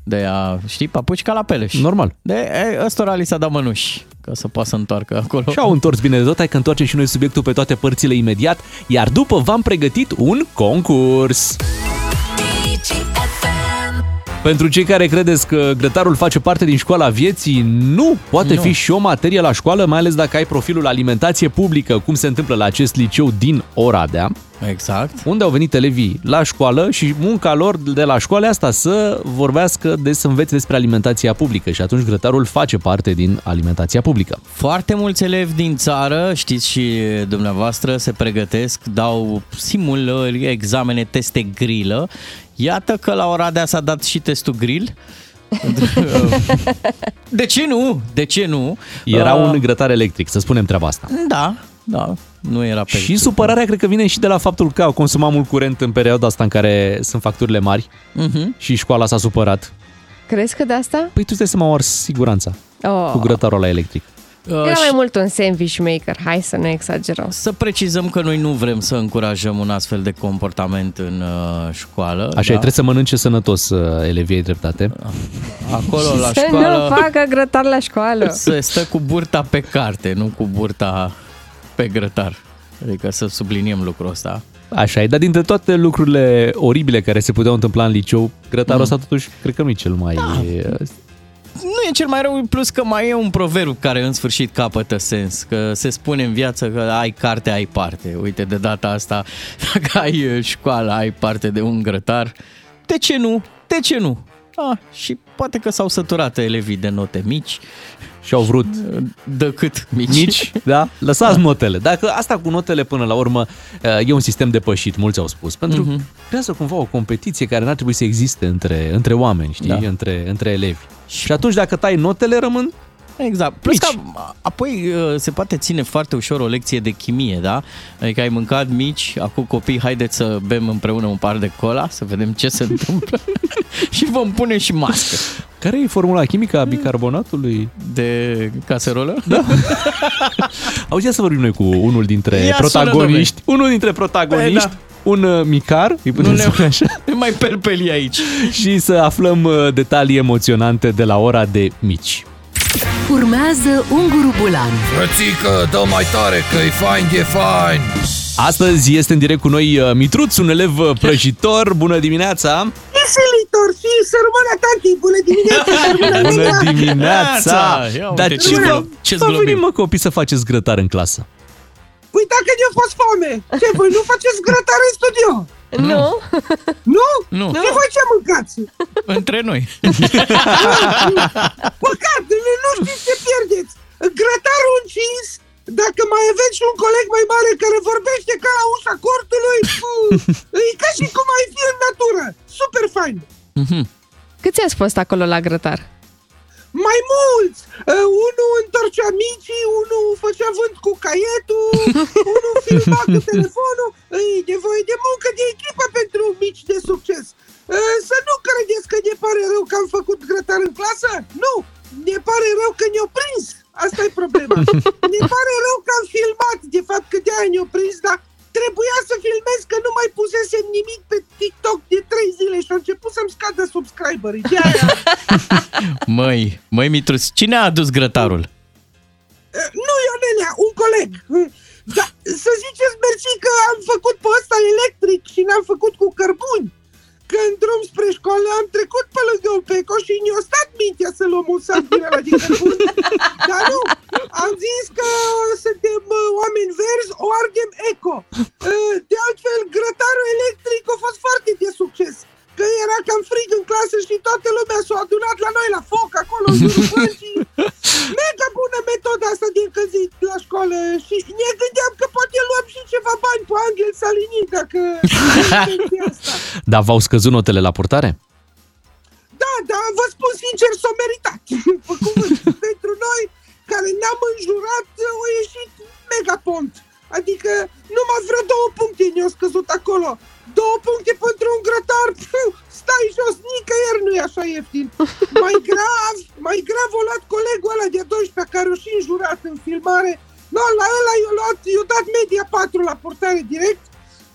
de a, știi, papuci ca la peleș. Normal. De e, ăstora li s-a dat mănuși ca să poată să întoarcă acolo. Și au întors bine de tot, hai că întoarcem și noi subiectul pe toate părțile imediat, iar după v-am pregătit un concurs. Pentru cei care credeți că grătarul face parte din școala vieții, nu! Poate Nu. fi și o materie la școală, mai ales dacă ai profilul alimentație publică, cum se întâmplă la acest liceu din Oradea. Exact. Unde au venit elevii la școală și munca lor de la școală e asta să vorbească, de, să învețe despre alimentația publică și atunci grătarul face parte din alimentația publică. Foarte mulți elevi din țară, știți și dumneavoastră, se pregătesc, dau simulări, examene, teste grilă. Iată că la Oradea s-a dat și testul grill. De ce nu? De ce nu? Era Uh, un grătar electric, să spunem treaba asta. Da, da, nu era pe... Și supărarea cred că vine și de la faptul că au consumat mult curent în perioada asta în care sunt facturile mari Mhm. și școala s-a supărat. Crezi că de asta? Păi tu îți dai seama, au ars siguranța Oh. cu grătarul la electric. Uh, Era și- mai mult un sandwich maker, hai să ne exagerăm. Să precizăm că noi nu vrem să încurajăm un astfel de comportament în uh, școală. Așa, da? trebuie să mănânce sănătos uh, elevii, ai dreptate. Acolo la să școală nu facă grătar la școală. se stă cu burta pe carte, nu cu burta pe grătar. Adică să subliniem lucrul ăsta. Așa e, dar dintre toate lucrurile oribile care se puteau întâmpla în liceu, grătarul Mm. ăsta totuși cred că nu e cel mai... Da. Nu e cel mai rău, plus că mai e un proverb care în sfârșit capătă sens, că se spune în viață că ai carte, ai parte. Uite, de data asta, dacă ai uh, școală, ai parte de un grătar, de ce nu? De ce nu? Ah, și poate că s-au săturat elevii de note mici. Și au vrut de cât mici. Mici, da? Lăsați notele. Dacă asta cu notele până la urmă e un sistem depășit, mulți au spus. Pentru că Mhm. creează cumva o competiție care n-ar trebui să existe între, între oameni, știi? Da. Între, între elevi. Și atunci dacă tai notele, rămân Exact. Plus că apoi uh, se poate ține foarte ușor o lecție de chimie, da? Adică ai mâncat mici, acum copii, haideți să bem împreună un par de cola, să vedem ce se întâmplă și vom pune și mască. Care e formula chimică a bicarbonatului? De caserolă? Da. Auzi, ia să vorbim noi cu unul dintre Ia sună, protagoniști. Unul dintre protagoniști. Păi, da. Un uh, micar, îi putem Nu ne- spune așa. Ne mai perpeli aici. Și să aflăm uh, detalii emoționante de la ora de mici. Urmează Unguru Bulan Frățică, dă mai tare că e fain, e fain Astăzi este în direct cu noi uh, Mitruț, un elev uh, prăjitor. Bună dimineața! Silitor și să rămână tanti, bună dimineața, să rămână Bună Lena. dimineața! Ia Dar uite ce, ce vă, glo- ce-ți vă globim. venit, mă, copii, să faceți grătar în clasă? Păi dacă ne-a fost foame, ce, voi nu faceți grătar în studio? Nu. Nu? Nu. Și voi ce mâncați? Între noi. Păcat, nu, nu știți ce pierdeți. Grătarul încins, dacă mai aveți și un coleg mai mare care vorbește ca la ușa cortului, pu, e ca și cum ai fi în natură. Super fain. Câți ați fost acolo la grătar? Mai mulți! Uh, unul întorcea micii, unul făcea vânt cu caietul, unul filma cu telefonul. E nevoie de muncă de echipă pentru mici de succes. Uh, să nu credeți că ne pare rău că am făcut grătar în clasă. Nu! Ne pare rău că ne-au prins. Asta e problema. Ne pare rău că am filmat, de fapt că de-aia ne-au prins, dar trebuia să filmez că nu mai pusesem nimic pe TikTok de 3 zile și au început să-mi scadă subscriberii. De-aia Măi, măi Mitrus, cine a adus grătarul? Uh, Nu, Ionelea, un coleg. Uh, Da, să ziceți mersi că am făcut pe ăsta electric și n-am făcut cu cărbuni. Că în drum spre școală am trecut pe lângă un pecoș și ne-a stat mintea să luăm un sac din ăla din cărbuni. Dar nu, am zis că suntem uh, oameni verzi, o ardem eco. Uh, De altfel, grătarul electric a fost foarte de succes. Că era cam frig în clasă și toată lumea s-a adunat la noi la foc acolo în jurul băncii. Mega bună metoda asta de încălzit la școală și ne gândeam că poate luăm și ceva bani pe Angel Salini dacă... Dar v-au scăzut notele la purtare? Da, da, vă spun sincer, s-o meritat. Pe cuvânt. Pentru noi, care ne-am înjurat, au ieșit mega pont. Adică numai vreo două puncte ne-au scăzut acolo. Două puncte pentru un grătar, pf, stai jos, nicăieri nu e așa ieftin. Mai grav, mai grav o luat colegul ăla de 12 care o și înjurat în filmare. No, la ăla i-a luat, i-a dat media 4 la portare direct.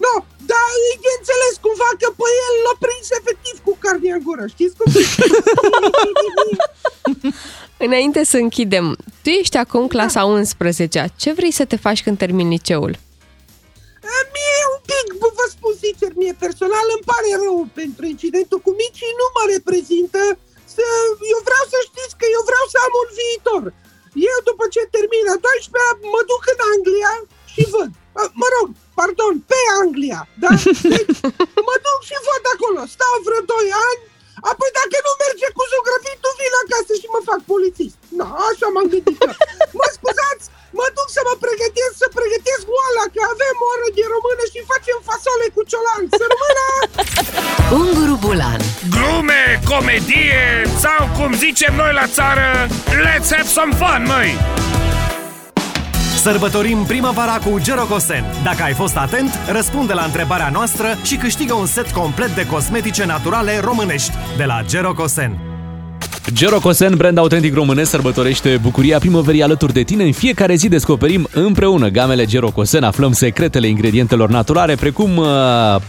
No, dar e de înțeles cumva că pe el l-a prins efectiv cu carnea în gură, știți cum? Înainte să închidem, tu ești acum clasa 11 Ce vrei să te faci când termini liceul? Mie un pic, bă, vă spun sincer, mie personal îmi pare rău pentru incidentul cu micii, nu mă reprezintă. Să, eu vreau să știți că eu vreau să am un viitor. Eu după ce termin a 12 mă duc în Anglia și văd. Mă rog, pardon, pe Anglia. Deci, mă duc și văd acolo, stau vreo 2 ani, apoi dacă nu merge cu zugrăvitul, vin acasă și mă fac polițist. Na, așa m-am gândit că. Mă scuzați, mă comedie sau cum zicem noi la țară, let's have some fun, măi! Sărbătorim primăvara cu Gerocosen. Dacă ai fost atent, răspunde la întrebarea noastră și câștigă un set complet de cosmetice naturale românești de la Gerocosen. Gerocosen, brand autentic românesc, sărbătorește bucuria primăverii alături de tine. În fiecare zi descoperim împreună gamele Gerocosen, aflăm secretele ingredientelor naturale, precum uh,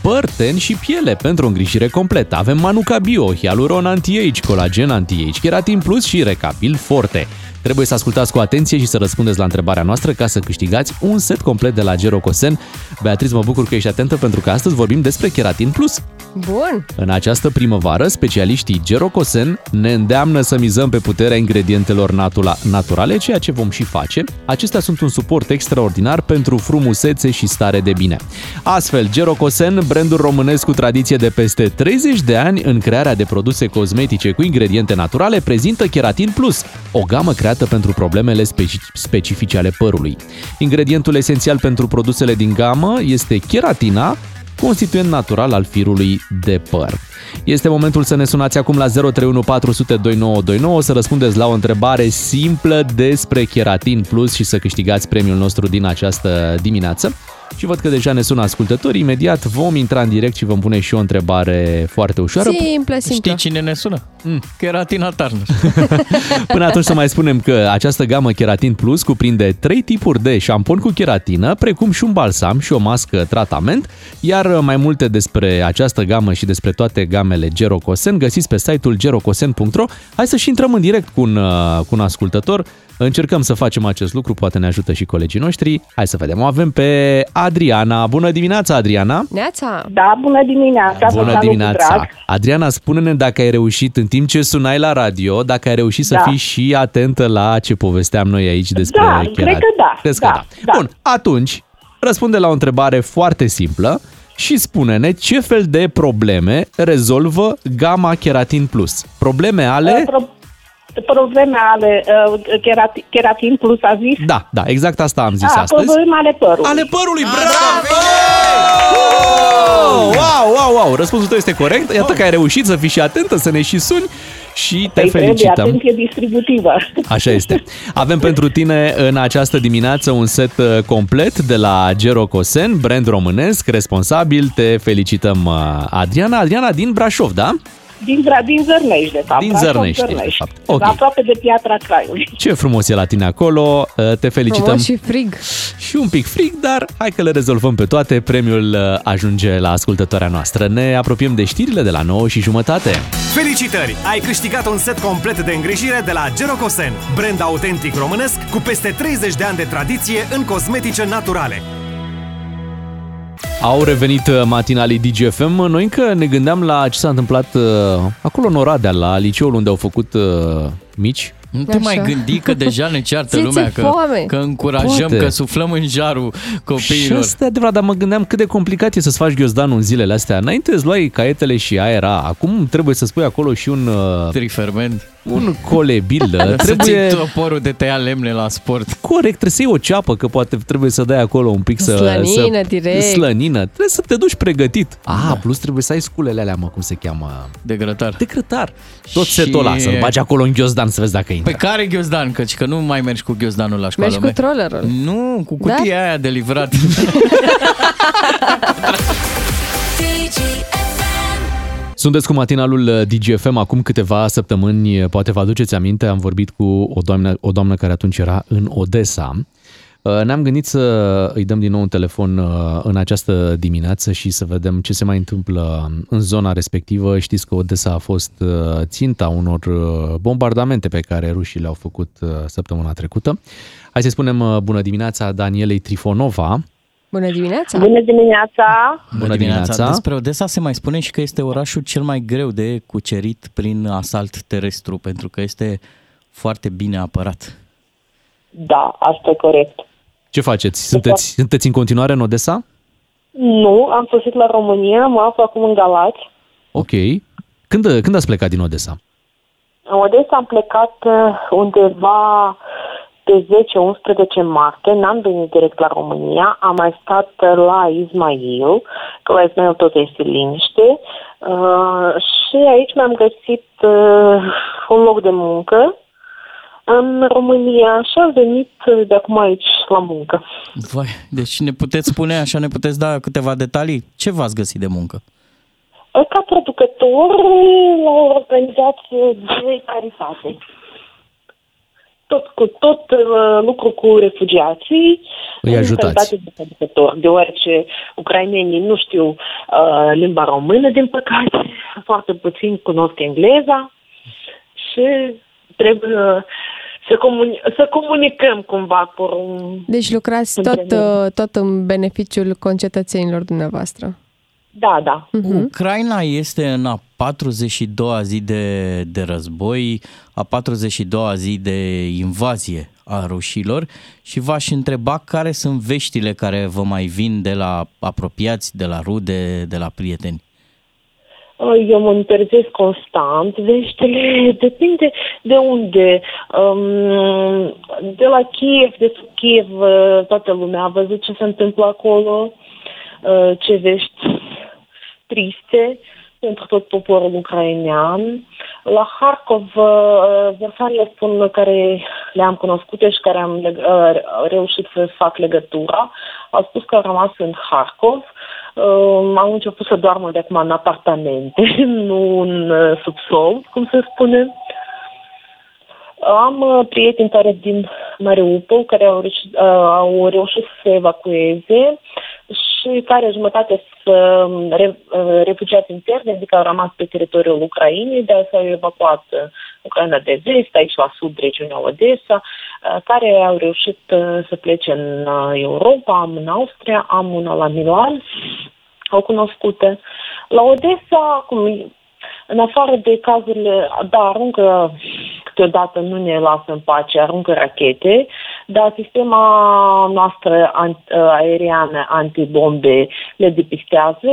păr, ten și piele pentru o îngrijire completă. Avem Manuka Bio, Hyaluron Anti-Age, Colagen Anti-Age, Keratin Plus și Recabil Forte. Trebuie să ascultați cu atenție și să răspundeți la întrebarea noastră ca să câștigați un set complet de la Gerocosen. Beatriz, mă bucur că ești atentă pentru că astăzi vorbim despre Keratin Plus. Bun. În această primăvară, specialiștii Gerocosen ne îndeamnă să mizăm pe puterea ingredientelor natura- naturale, ceea ce vom și face. Acestea sunt un suport extraordinar pentru frumusețe și stare de bine. Astfel, Gerocosen, brandul românesc cu tradiție de peste 30 de ani în crearea de produse cosmetice cu ingrediente naturale, prezintă Keratin Plus, o gamă creată pentru problemele speci- specifice ale părului. Ingredientul esențial pentru produsele din gamă este keratina, constituent natural al firului de păr. Este momentul să ne sunați acum la 031 400 2929 să răspundeți la o întrebare simplă despre Keratin Plus și să câștigați premiul nostru din această dimineață. Și văd că deja ne sună ascultători. Imediat vom intra în direct și vom pune și o întrebare foarte ușoară. Simplă, simplă. Știi cine ne sună? Mm. Keratina Turner. Până atunci să mai spunem că această gamă Keratin Plus cuprinde trei tipuri de șampon cu keratină, precum și un balsam și o mască tratament, iar mai multe despre această gamă și despre toate gamele Gerocosen găsiți pe site-ul gerocosen.ro. Hai să și intrăm în direct cu un, uh, cu un ascultător. Încercăm să facem acest lucru, poate ne ajută și colegii noștri. Hai să vedem. O avem pe Adriana. Bună dimineața, Adriana! Neața! Da, bună dimineața! vă Bună salut cu dimineața! drag. Adriana, spune-ne dacă ai reușit în timp ce sunai la radio, dacă ai reușit să Da. fii și atentă la ce povesteam noi aici despre Da, Keratin. cred că da, Crezi da, că da. da. Bun, atunci răspunde la o întrebare foarte simplă și spune-ne ce fel de probleme rezolvă Gamma Keratin Plus. Probleme ale... Pro- probleme ale uh, keratin, keratin plus a zis? Da, da, exact asta am zis a, astăzi. probleme ale părului. Ale părului, bravo! Wow, wow, wow! Răspunsul tău este corect. Iată că ai reușit să fii și atentă, să ne și suni și te Păi trebuie felicităm. atenție distributivă. Așa este. Avem pentru tine în această dimineață un set uh, complet de la Gerocosen, brand românesc, responsabil. Te felicităm, uh, Adriana. Adriana din Brașov, da? Din, Bra- din Zărnești, de fapt. Din Brașov, Zărnești, de Zărnești. fapt. Ok. Aproape de Piatra Craiului. Ce frumos e la tine acolo. Uh, Te felicităm. Frumos și frig. și un pic frig, dar hai că le rezolvăm pe toate. Premiul uh, ajunge la ascultătoarea noastră. Ne apropiem de știrile de la 9 și jumătate. Felicitări! Ai câștigat un set complet de îngrijire de la Gerocosen, brand autentic românesc cu peste 30 de ani de tradiție în cosmetice naturale. Au revenit uh, matinalii DGFM. Noi încă ne gândeam la ce s-a întâmplat uh, acolo în Oradea, la liceul unde au făcut uh, mici. Nu te Așa. mai gândi că deja ne ceartă Ți-e lumea, că, foame. că încurajăm, Poate. că suflăm în jarul Și copiilor. asta e adevărat, dar mă gândeam cât de complicat e să-ți faci ghiozdanul în zilele astea. Înainte îți luai caietele și aera, acum trebuie să spui acolo și un, uh, Triferment. Un colebil. Să trebuie... ții toporul de tăia lemne la sport. Corect, trebuie să iei o ceapă, că poate trebuie să dai acolo un pic să... Slănină, să... direct. Slănină. Trebuie să te duci pregătit. Ah, plus trebuie să ai sculele alea, mă, cum se cheamă? De grătar. De grătar. Tot Și- setul ăla, să-l bagi acolo în ghiozdan să vezi dacă intră. Pe care ghiozdan? Căci că nu mai mergi cu ghiozdanul la școală. Mergi cu mai- trollerul. Nu, cu cutia aia de livrat. Sunteți cu matinalul uh, DGFM acum câteva săptămâni, uh, poate vă aduceți aminte, am vorbit cu o doamnă, o doamnă care atunci era în Odessa. Uh, Ne-am gândit să îi dăm din nou un telefon uh, în această dimineață și să vedem ce se mai întâmplă în zona respectivă. Știți că Odessa a fost uh, ținta unor uh, bombardamente pe care rușii le-au făcut uh, săptămâna trecută. Hai să spunem uh, bună dimineața Danielei Trifonova. Bună dimineața! Bună dimineața! Bună dimineața! Despre Odessa se mai spune și că este orașul cel mai greu de cucerit prin asalt terestru, pentru că este foarte bine apărat. Da, asta e corect. Ce faceți? Sunteți, sunteți în continuare în Odessa? Nu, am sosit la România, mă aflu acum în Galați. Ok. Când, când ați plecat din Odessa? În Odessa am plecat uh, undeva pe 10-11 martie, n-am venit direct la România, am mai stat uh, la Ismail, că la Ismail tot este liniște, uh, și aici mi-am găsit uh, un loc de muncă în România și am venit uh, de acum aici la muncă. Vai, deci ne puteți spune așa, ne puteți da câteva detalii? Ce v-ați găsit de muncă? Ca producător la o organizație de caritate. Tot, cu, tot uh, lucru cu refugiații. Îi în ajutați. calitate de producător, deoarece ucrainenii nu știu uh, limba română, din păcate, foarte puțin cunosc engleza și trebuie uh, să, comuni- să comunicăm cumva cu un... Deci lucrați tot, uh, tot în beneficiul concetățenilor dumneavoastră. Da, da. Ucraina este în a 42-a zi de, de război, a 42-a zi de invazie a rușilor și v-aș întreba care sunt veștile care vă mai vin de la apropiați, de la rude, de la prieteni. Uh, Eu monitorizez constant veștile, depinde de unde. Um, de la Kiev, de sub Kiev, uh, toată lumea a văzut ce se întâmplă acolo, uh, ce vești triste pentru tot poporul ucrainean. La Harkov, uh, versările spun care le-am cunoscute și care am leg- uh, reușit să fac legătura, au spus că au rămas în Harkov. Uh, au început să doarmă de acum în apartamente, nu în uh, subsol, cum se spune. Am uh, prieteni care din Mariupol, care au reușit, uh, au reușit să se evacueze și care jumătate sunt uh, re, uh, refugiați interni, adică au rămas pe teritoriul Ucrainei, dar s-au evacuat uh, Ucraina de vest, aici la sud, regiunea Odessa, uh, care au reușit uh, să plece în uh, Europa, am în Austria, am una la Milan, au cunoscute. La Odessa, cum în afară de cazurile, da, aruncă câteodată nu ne lasă în pace, aruncă rachete, dar sistema noastră an- aeriană antibombe le depistează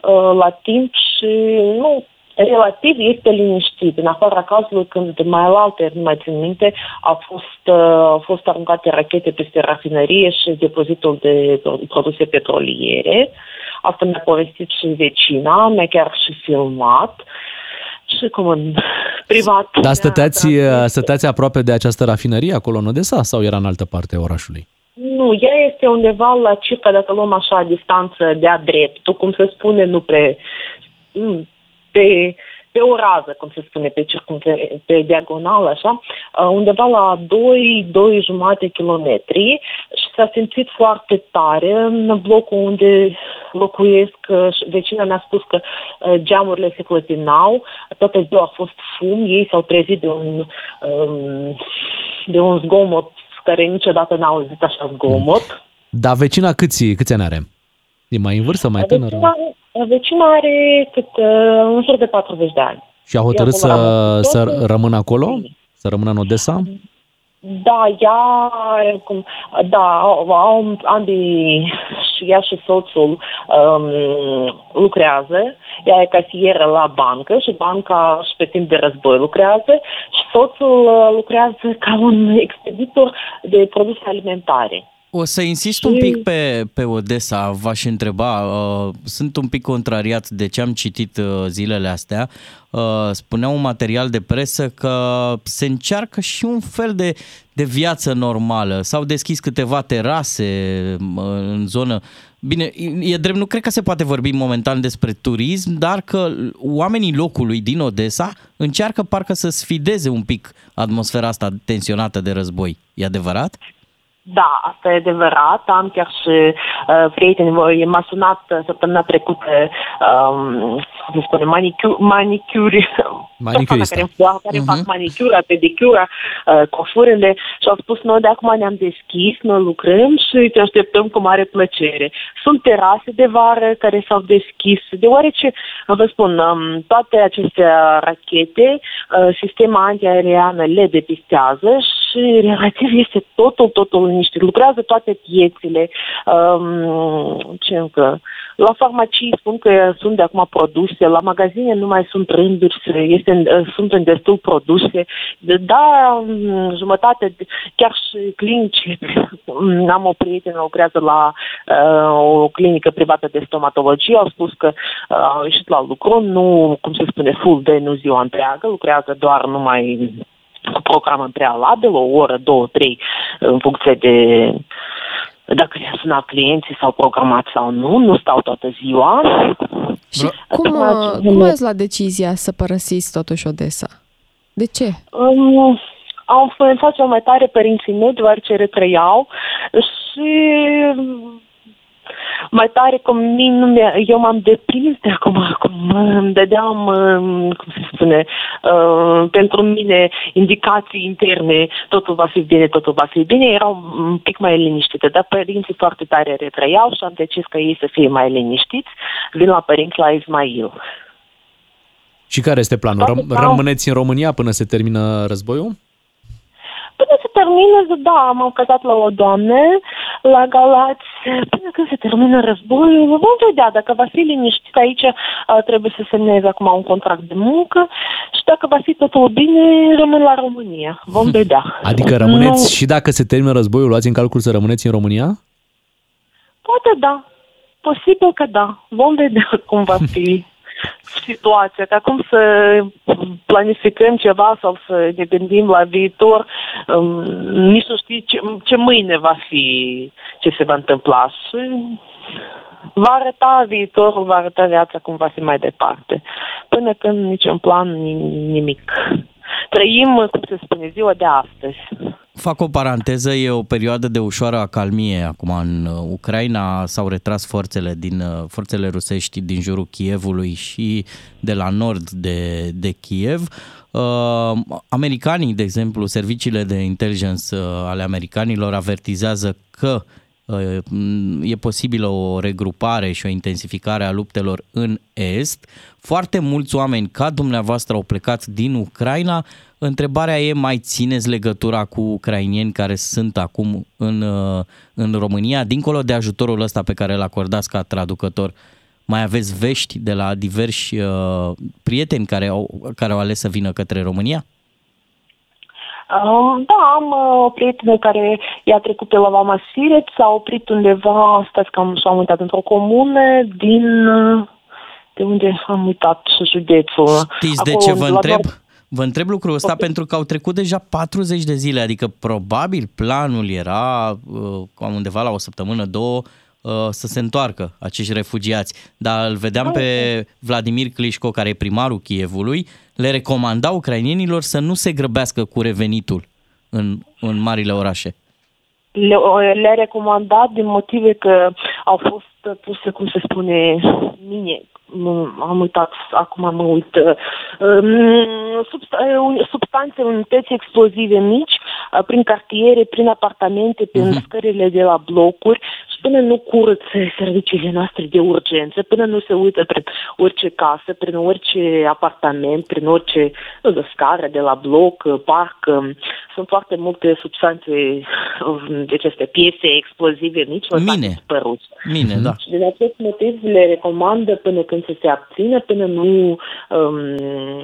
uh, la timp și nu relativ este liniștit, în afara cazului când mai la alte, nu mai țin minte, a fost, uh, au fost aruncate rachete peste rafinărie și depozitul de produse petroliere. Asta mi-a povestit și vecina, mi-a chiar și filmat. Și cum în privat. Dar stăteați, stăteați aproape de această rafinărie acolo în Odessa sau era în altă parte a orașului? Nu, ea este undeva la circa, dacă luăm așa, distanță de-a dreptul, cum se spune, nu pre... mm, pe, pe o rază, cum se spune, pe, circumfer- pe diagonală, așa, uh, undeva la 2, 2 jumate kilometri și s-a simțit foarte tare în blocul unde locuiesc. uh, și Vecina mi-a spus că uh, geamurile se clătinau, toată ziua a fost fum, ei s-au trezit de un, um, de un zgomot care niciodată n-au auzit așa zgomot. Dar vecina câți, câți ani are? E mai în vârstă, mai tânără? Vecina, vecina are cât, uh, în jur de 40 de ani. Și a hotărât E acolo la să, Moscova. să rămână acolo? Să rămână în Odessa? Da, ea, cum, da, au, au ambii, și ea și soțul um, lucrează. Ea e casieră la bancă și banca și pe timp de război lucrează și soțul uh, lucrează ca un expeditor de produse alimentare. O să insist un pic pe, pe Odessa, v-aș întreba, uh, sunt un pic contrariat de ce am citit uh, zilele astea. Uh, spunea un material de presă că se încearcă și un fel de, de viață normală. S-au deschis câteva terase uh, în zonă. Bine, e drept, nu cred că se poate vorbi momentan despre turism, dar că oamenii locului din Odessa încearcă parcă să sfideze un pic atmosfera asta tensionată de război. E adevărat? Da, asta e adevărat. Am chiar și uh, prieteni, voi m-a sunat uh, săptămâna trecută, um, cum se spune, manicuri, manicuri persoana Manicurista. care, îmi- care îmi fac manicura, pedicura, uh, cofurile și au spus noi de acum ne-am deschis, noi lucrăm și te așteptăm cu mare plăcere. Sunt terase de vară care s-au deschis, deoarece, vă spun, um, toate aceste rachete, uh, sistema antiaeriană le depistează și relativ este totul, totul liniștit. Lucrează toate piețele, um, ce încă, la farmacii spun că sunt de acum produse, la magazine nu mai sunt rânduri, se- este, în- sunt în destul produse. De- Da, mm, jumătate, de- chiar și clinici. Mm, Am o prietenă, lucrează la uh, o clinică privată de stomatologie, au spus că uh, au ieșit la lucru, nu, cum se spune, full day, nu ziua întreagă, lucrează doar numai cu program în prealabil, o oră, două, trei, în funcție de dacă le-a sunat clienții sau programați sau nu, nu stau toată ziua. Și cum, uh, cum ați luat decizia să părăsiți totuși Odessa? De ce? Um, au influențat cel mai tare părinții mei, deoarece retrăiau și mai tare cum mine nu mi-a, eu m-am deprins de acum, cum îmi dădeam, um, cum se spune, uh, pentru mine indicații interne, totul va fi bine, totul va fi bine, erau un pic mai liniștite, dar părinții foarte tare retrăiau și am decis că ei să fie mai liniștiți, vin la părinți la Ismail. Și care este planul? Răm- rămâneți în România până se termină războiul? Până se termină, da, m-am căsat la o doamnă, la Galați, până când se termină războiul, vom vedea. Dacă va fi liniștit aici, uh, trebuie să semnez acum un contract de muncă și dacă va fi totul bine, rămân la România. Vom vedea. Adică rămâneți Nu, și dacă se termină războiul, luați în calcul să rămâneți în România? poate da, posibil că da, vom vedea cum va fi situația, că acum să planificăm ceva sau să ne gândim la viitor, um, nici nu știi ce, ce mâine va fi, ce se va întâmpla și va arăta viitorul, va arăta viața cum va fi mai departe. Până când niciun plan, ni- nimic. Trăim, cum se spune, ziua de astăzi. Fac o paranteză, e o perioadă de ușoară acalmie acum în uh, Ucraina, s-au retras forțele din uh, forțele rusești din jurul Kievului și de la nord de, de Kiev. Uh, americanii, de exemplu, serviciile de intelligence uh, ale americanilor avertizează că uh, e posibilă o regrupare și o intensificare a luptelor în Est. Foarte mulți oameni ca dumneavoastră au plecat din Ucraina. Întrebarea e, mai țineți legătura cu ucrainieni care sunt acum în, uh, în România? Dincolo de ajutorul ăsta pe care îl acordați ca traducător, mai aveți vești de la diversi uh, prieteni care au, care au ales să vină către România? Um, da, am uh, o prietenă care i-a trecut pe la Vama Sireț, s-a oprit undeva, stați că am, s-am uitat, într-o comună din... uh, De unde am uitat județul? Știți de Acolo, ce vă la întreb? nord- Vă întreb lucrul ăsta pentru că au trecut deja 40 de zile, adică probabil planul era uh, cam undeva la o săptămână, două, uh, să se întoarcă acești refugiați. Dar îl vedeam pe Vladimir Clișco, care e primarul Kievului, le recomanda ucrainienilor să nu se grăbească cu revenitul în, în marile orașe. le, le-a recomandat din motive că au fost puse, cum se spune, mine, nu, am uitat, acum mă uit, uh, um, substa- uh, substanțe, unități explozive mici, uh, prin cartiere, prin apartamente, prin scările de la blocuri și până nu curăță serviciile noastre de urgență, până nu se uită prin orice casă, prin orice apartament, prin orice nu știu, scară de la bloc, uh, parc, um, sunt foarte multe substanțe, um, deci aceste piese explozive mici, Mine. dispărut. Mine, da. Și din acest motiv le recomandă până când să se abțină, până nu um,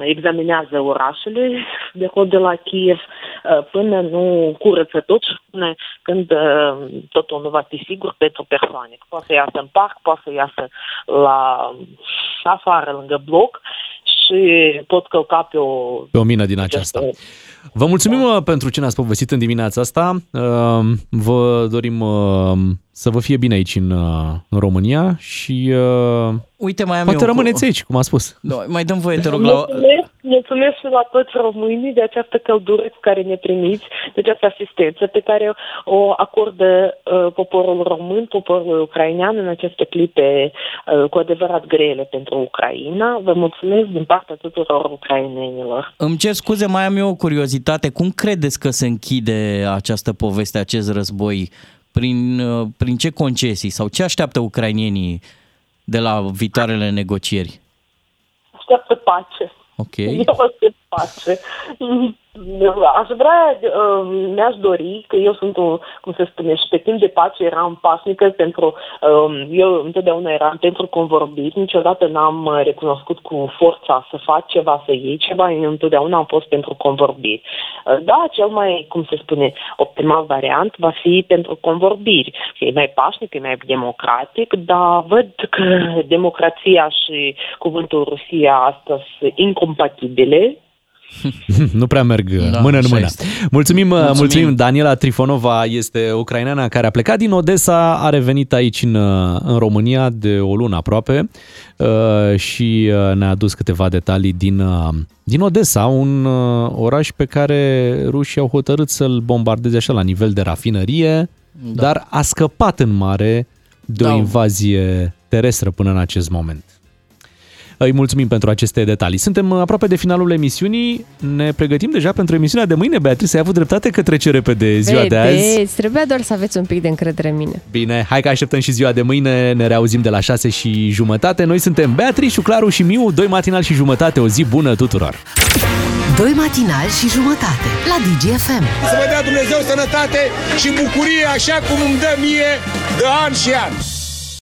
examinează orașele de acolo de la Kiev, uh, până nu curăță tot și până când uh, totul nu va fi sigur pentru persoane. Poate să iasă în parc, poate să iasă la afară, lângă bloc și pot călca pe o... Pe o mină din aceasta. Vă mulțumim da. pentru ce ne-ați povestit în dimineața asta. Uh, Vă dorim uh, să vă fie bine aici în, uh, în România și uh, Uite, mai am poate eu cu- rămâneți aici, cum am spus. No, mai dăm voie, te rog, la... Mulțumesc, mulțumesc și la toți românii de această căldură cu care ne primiți, de această asistență pe care o acordă uh, poporul român, poporul ucrainean în aceste clipe uh, cu adevărat grele pentru Ucraina. Vă mulțumesc din partea tuturor ucrainenilor. Îmi cer scuze, mai am eu o curiozitate. Cum credeți că se închide această poveste, acest război? Prin, uh, prin ce concesii sau ce așteaptă ucrainienii de la viitoarele negocieri? Așteaptă pace. Ok. Eu aștept pace. Aș vrea, uh, mi-aș dori, că eu sunt, o, cum se spune, și pe timp de pace eram pașnică pentru, um, eu întotdeauna eram pentru convorbiri, niciodată n-am uh, recunoscut cu forța să fac ceva, să iei ceva, eu întotdeauna am fost pentru convorbiri. Uh, Da, cel mai, cum se spune, optimal variant va fi pentru convorbiri. E mai pașnic, e mai democratic, dar văd că democrația și cuvântul Rusia astăzi sunt incompatibile nu prea merg Da, da, mână în așa mână. este. Mulțumim, mulțumim. Mulțumim. mulțumim. Daniela Trifonova este ucraineana care a plecat din Odessa, a revenit aici în, în România de o lună aproape uh, și uh, ne-a adus câteva detalii din, uh, din Odessa, un uh, oraș pe care rușii au hotărât să-l bombardeze așa la nivel de rafinărie, da. dar a scăpat în mare de Da. o invazie terestră până în acest moment. Îi mulțumim pentru aceste detalii. Suntem aproape de finalul emisiunii. Ne pregătim deja pentru emisiunea de mâine. Beatrice, ai avut dreptate că trece repede ziua de azi. Vedeți, trebuia doar să aveți un pic de încredere în mine. Bine, hai că așteptăm și ziua de mâine. Ne reauzim de la 6 și jumătate. Noi suntem Beatrice, Claru și Miu, doi matinal și jumătate. O zi bună tuturor! Doi matinali și jumătate la DGFM. Să vă dea Dumnezeu sănătate și bucurie așa cum îmi dă mie de an și an.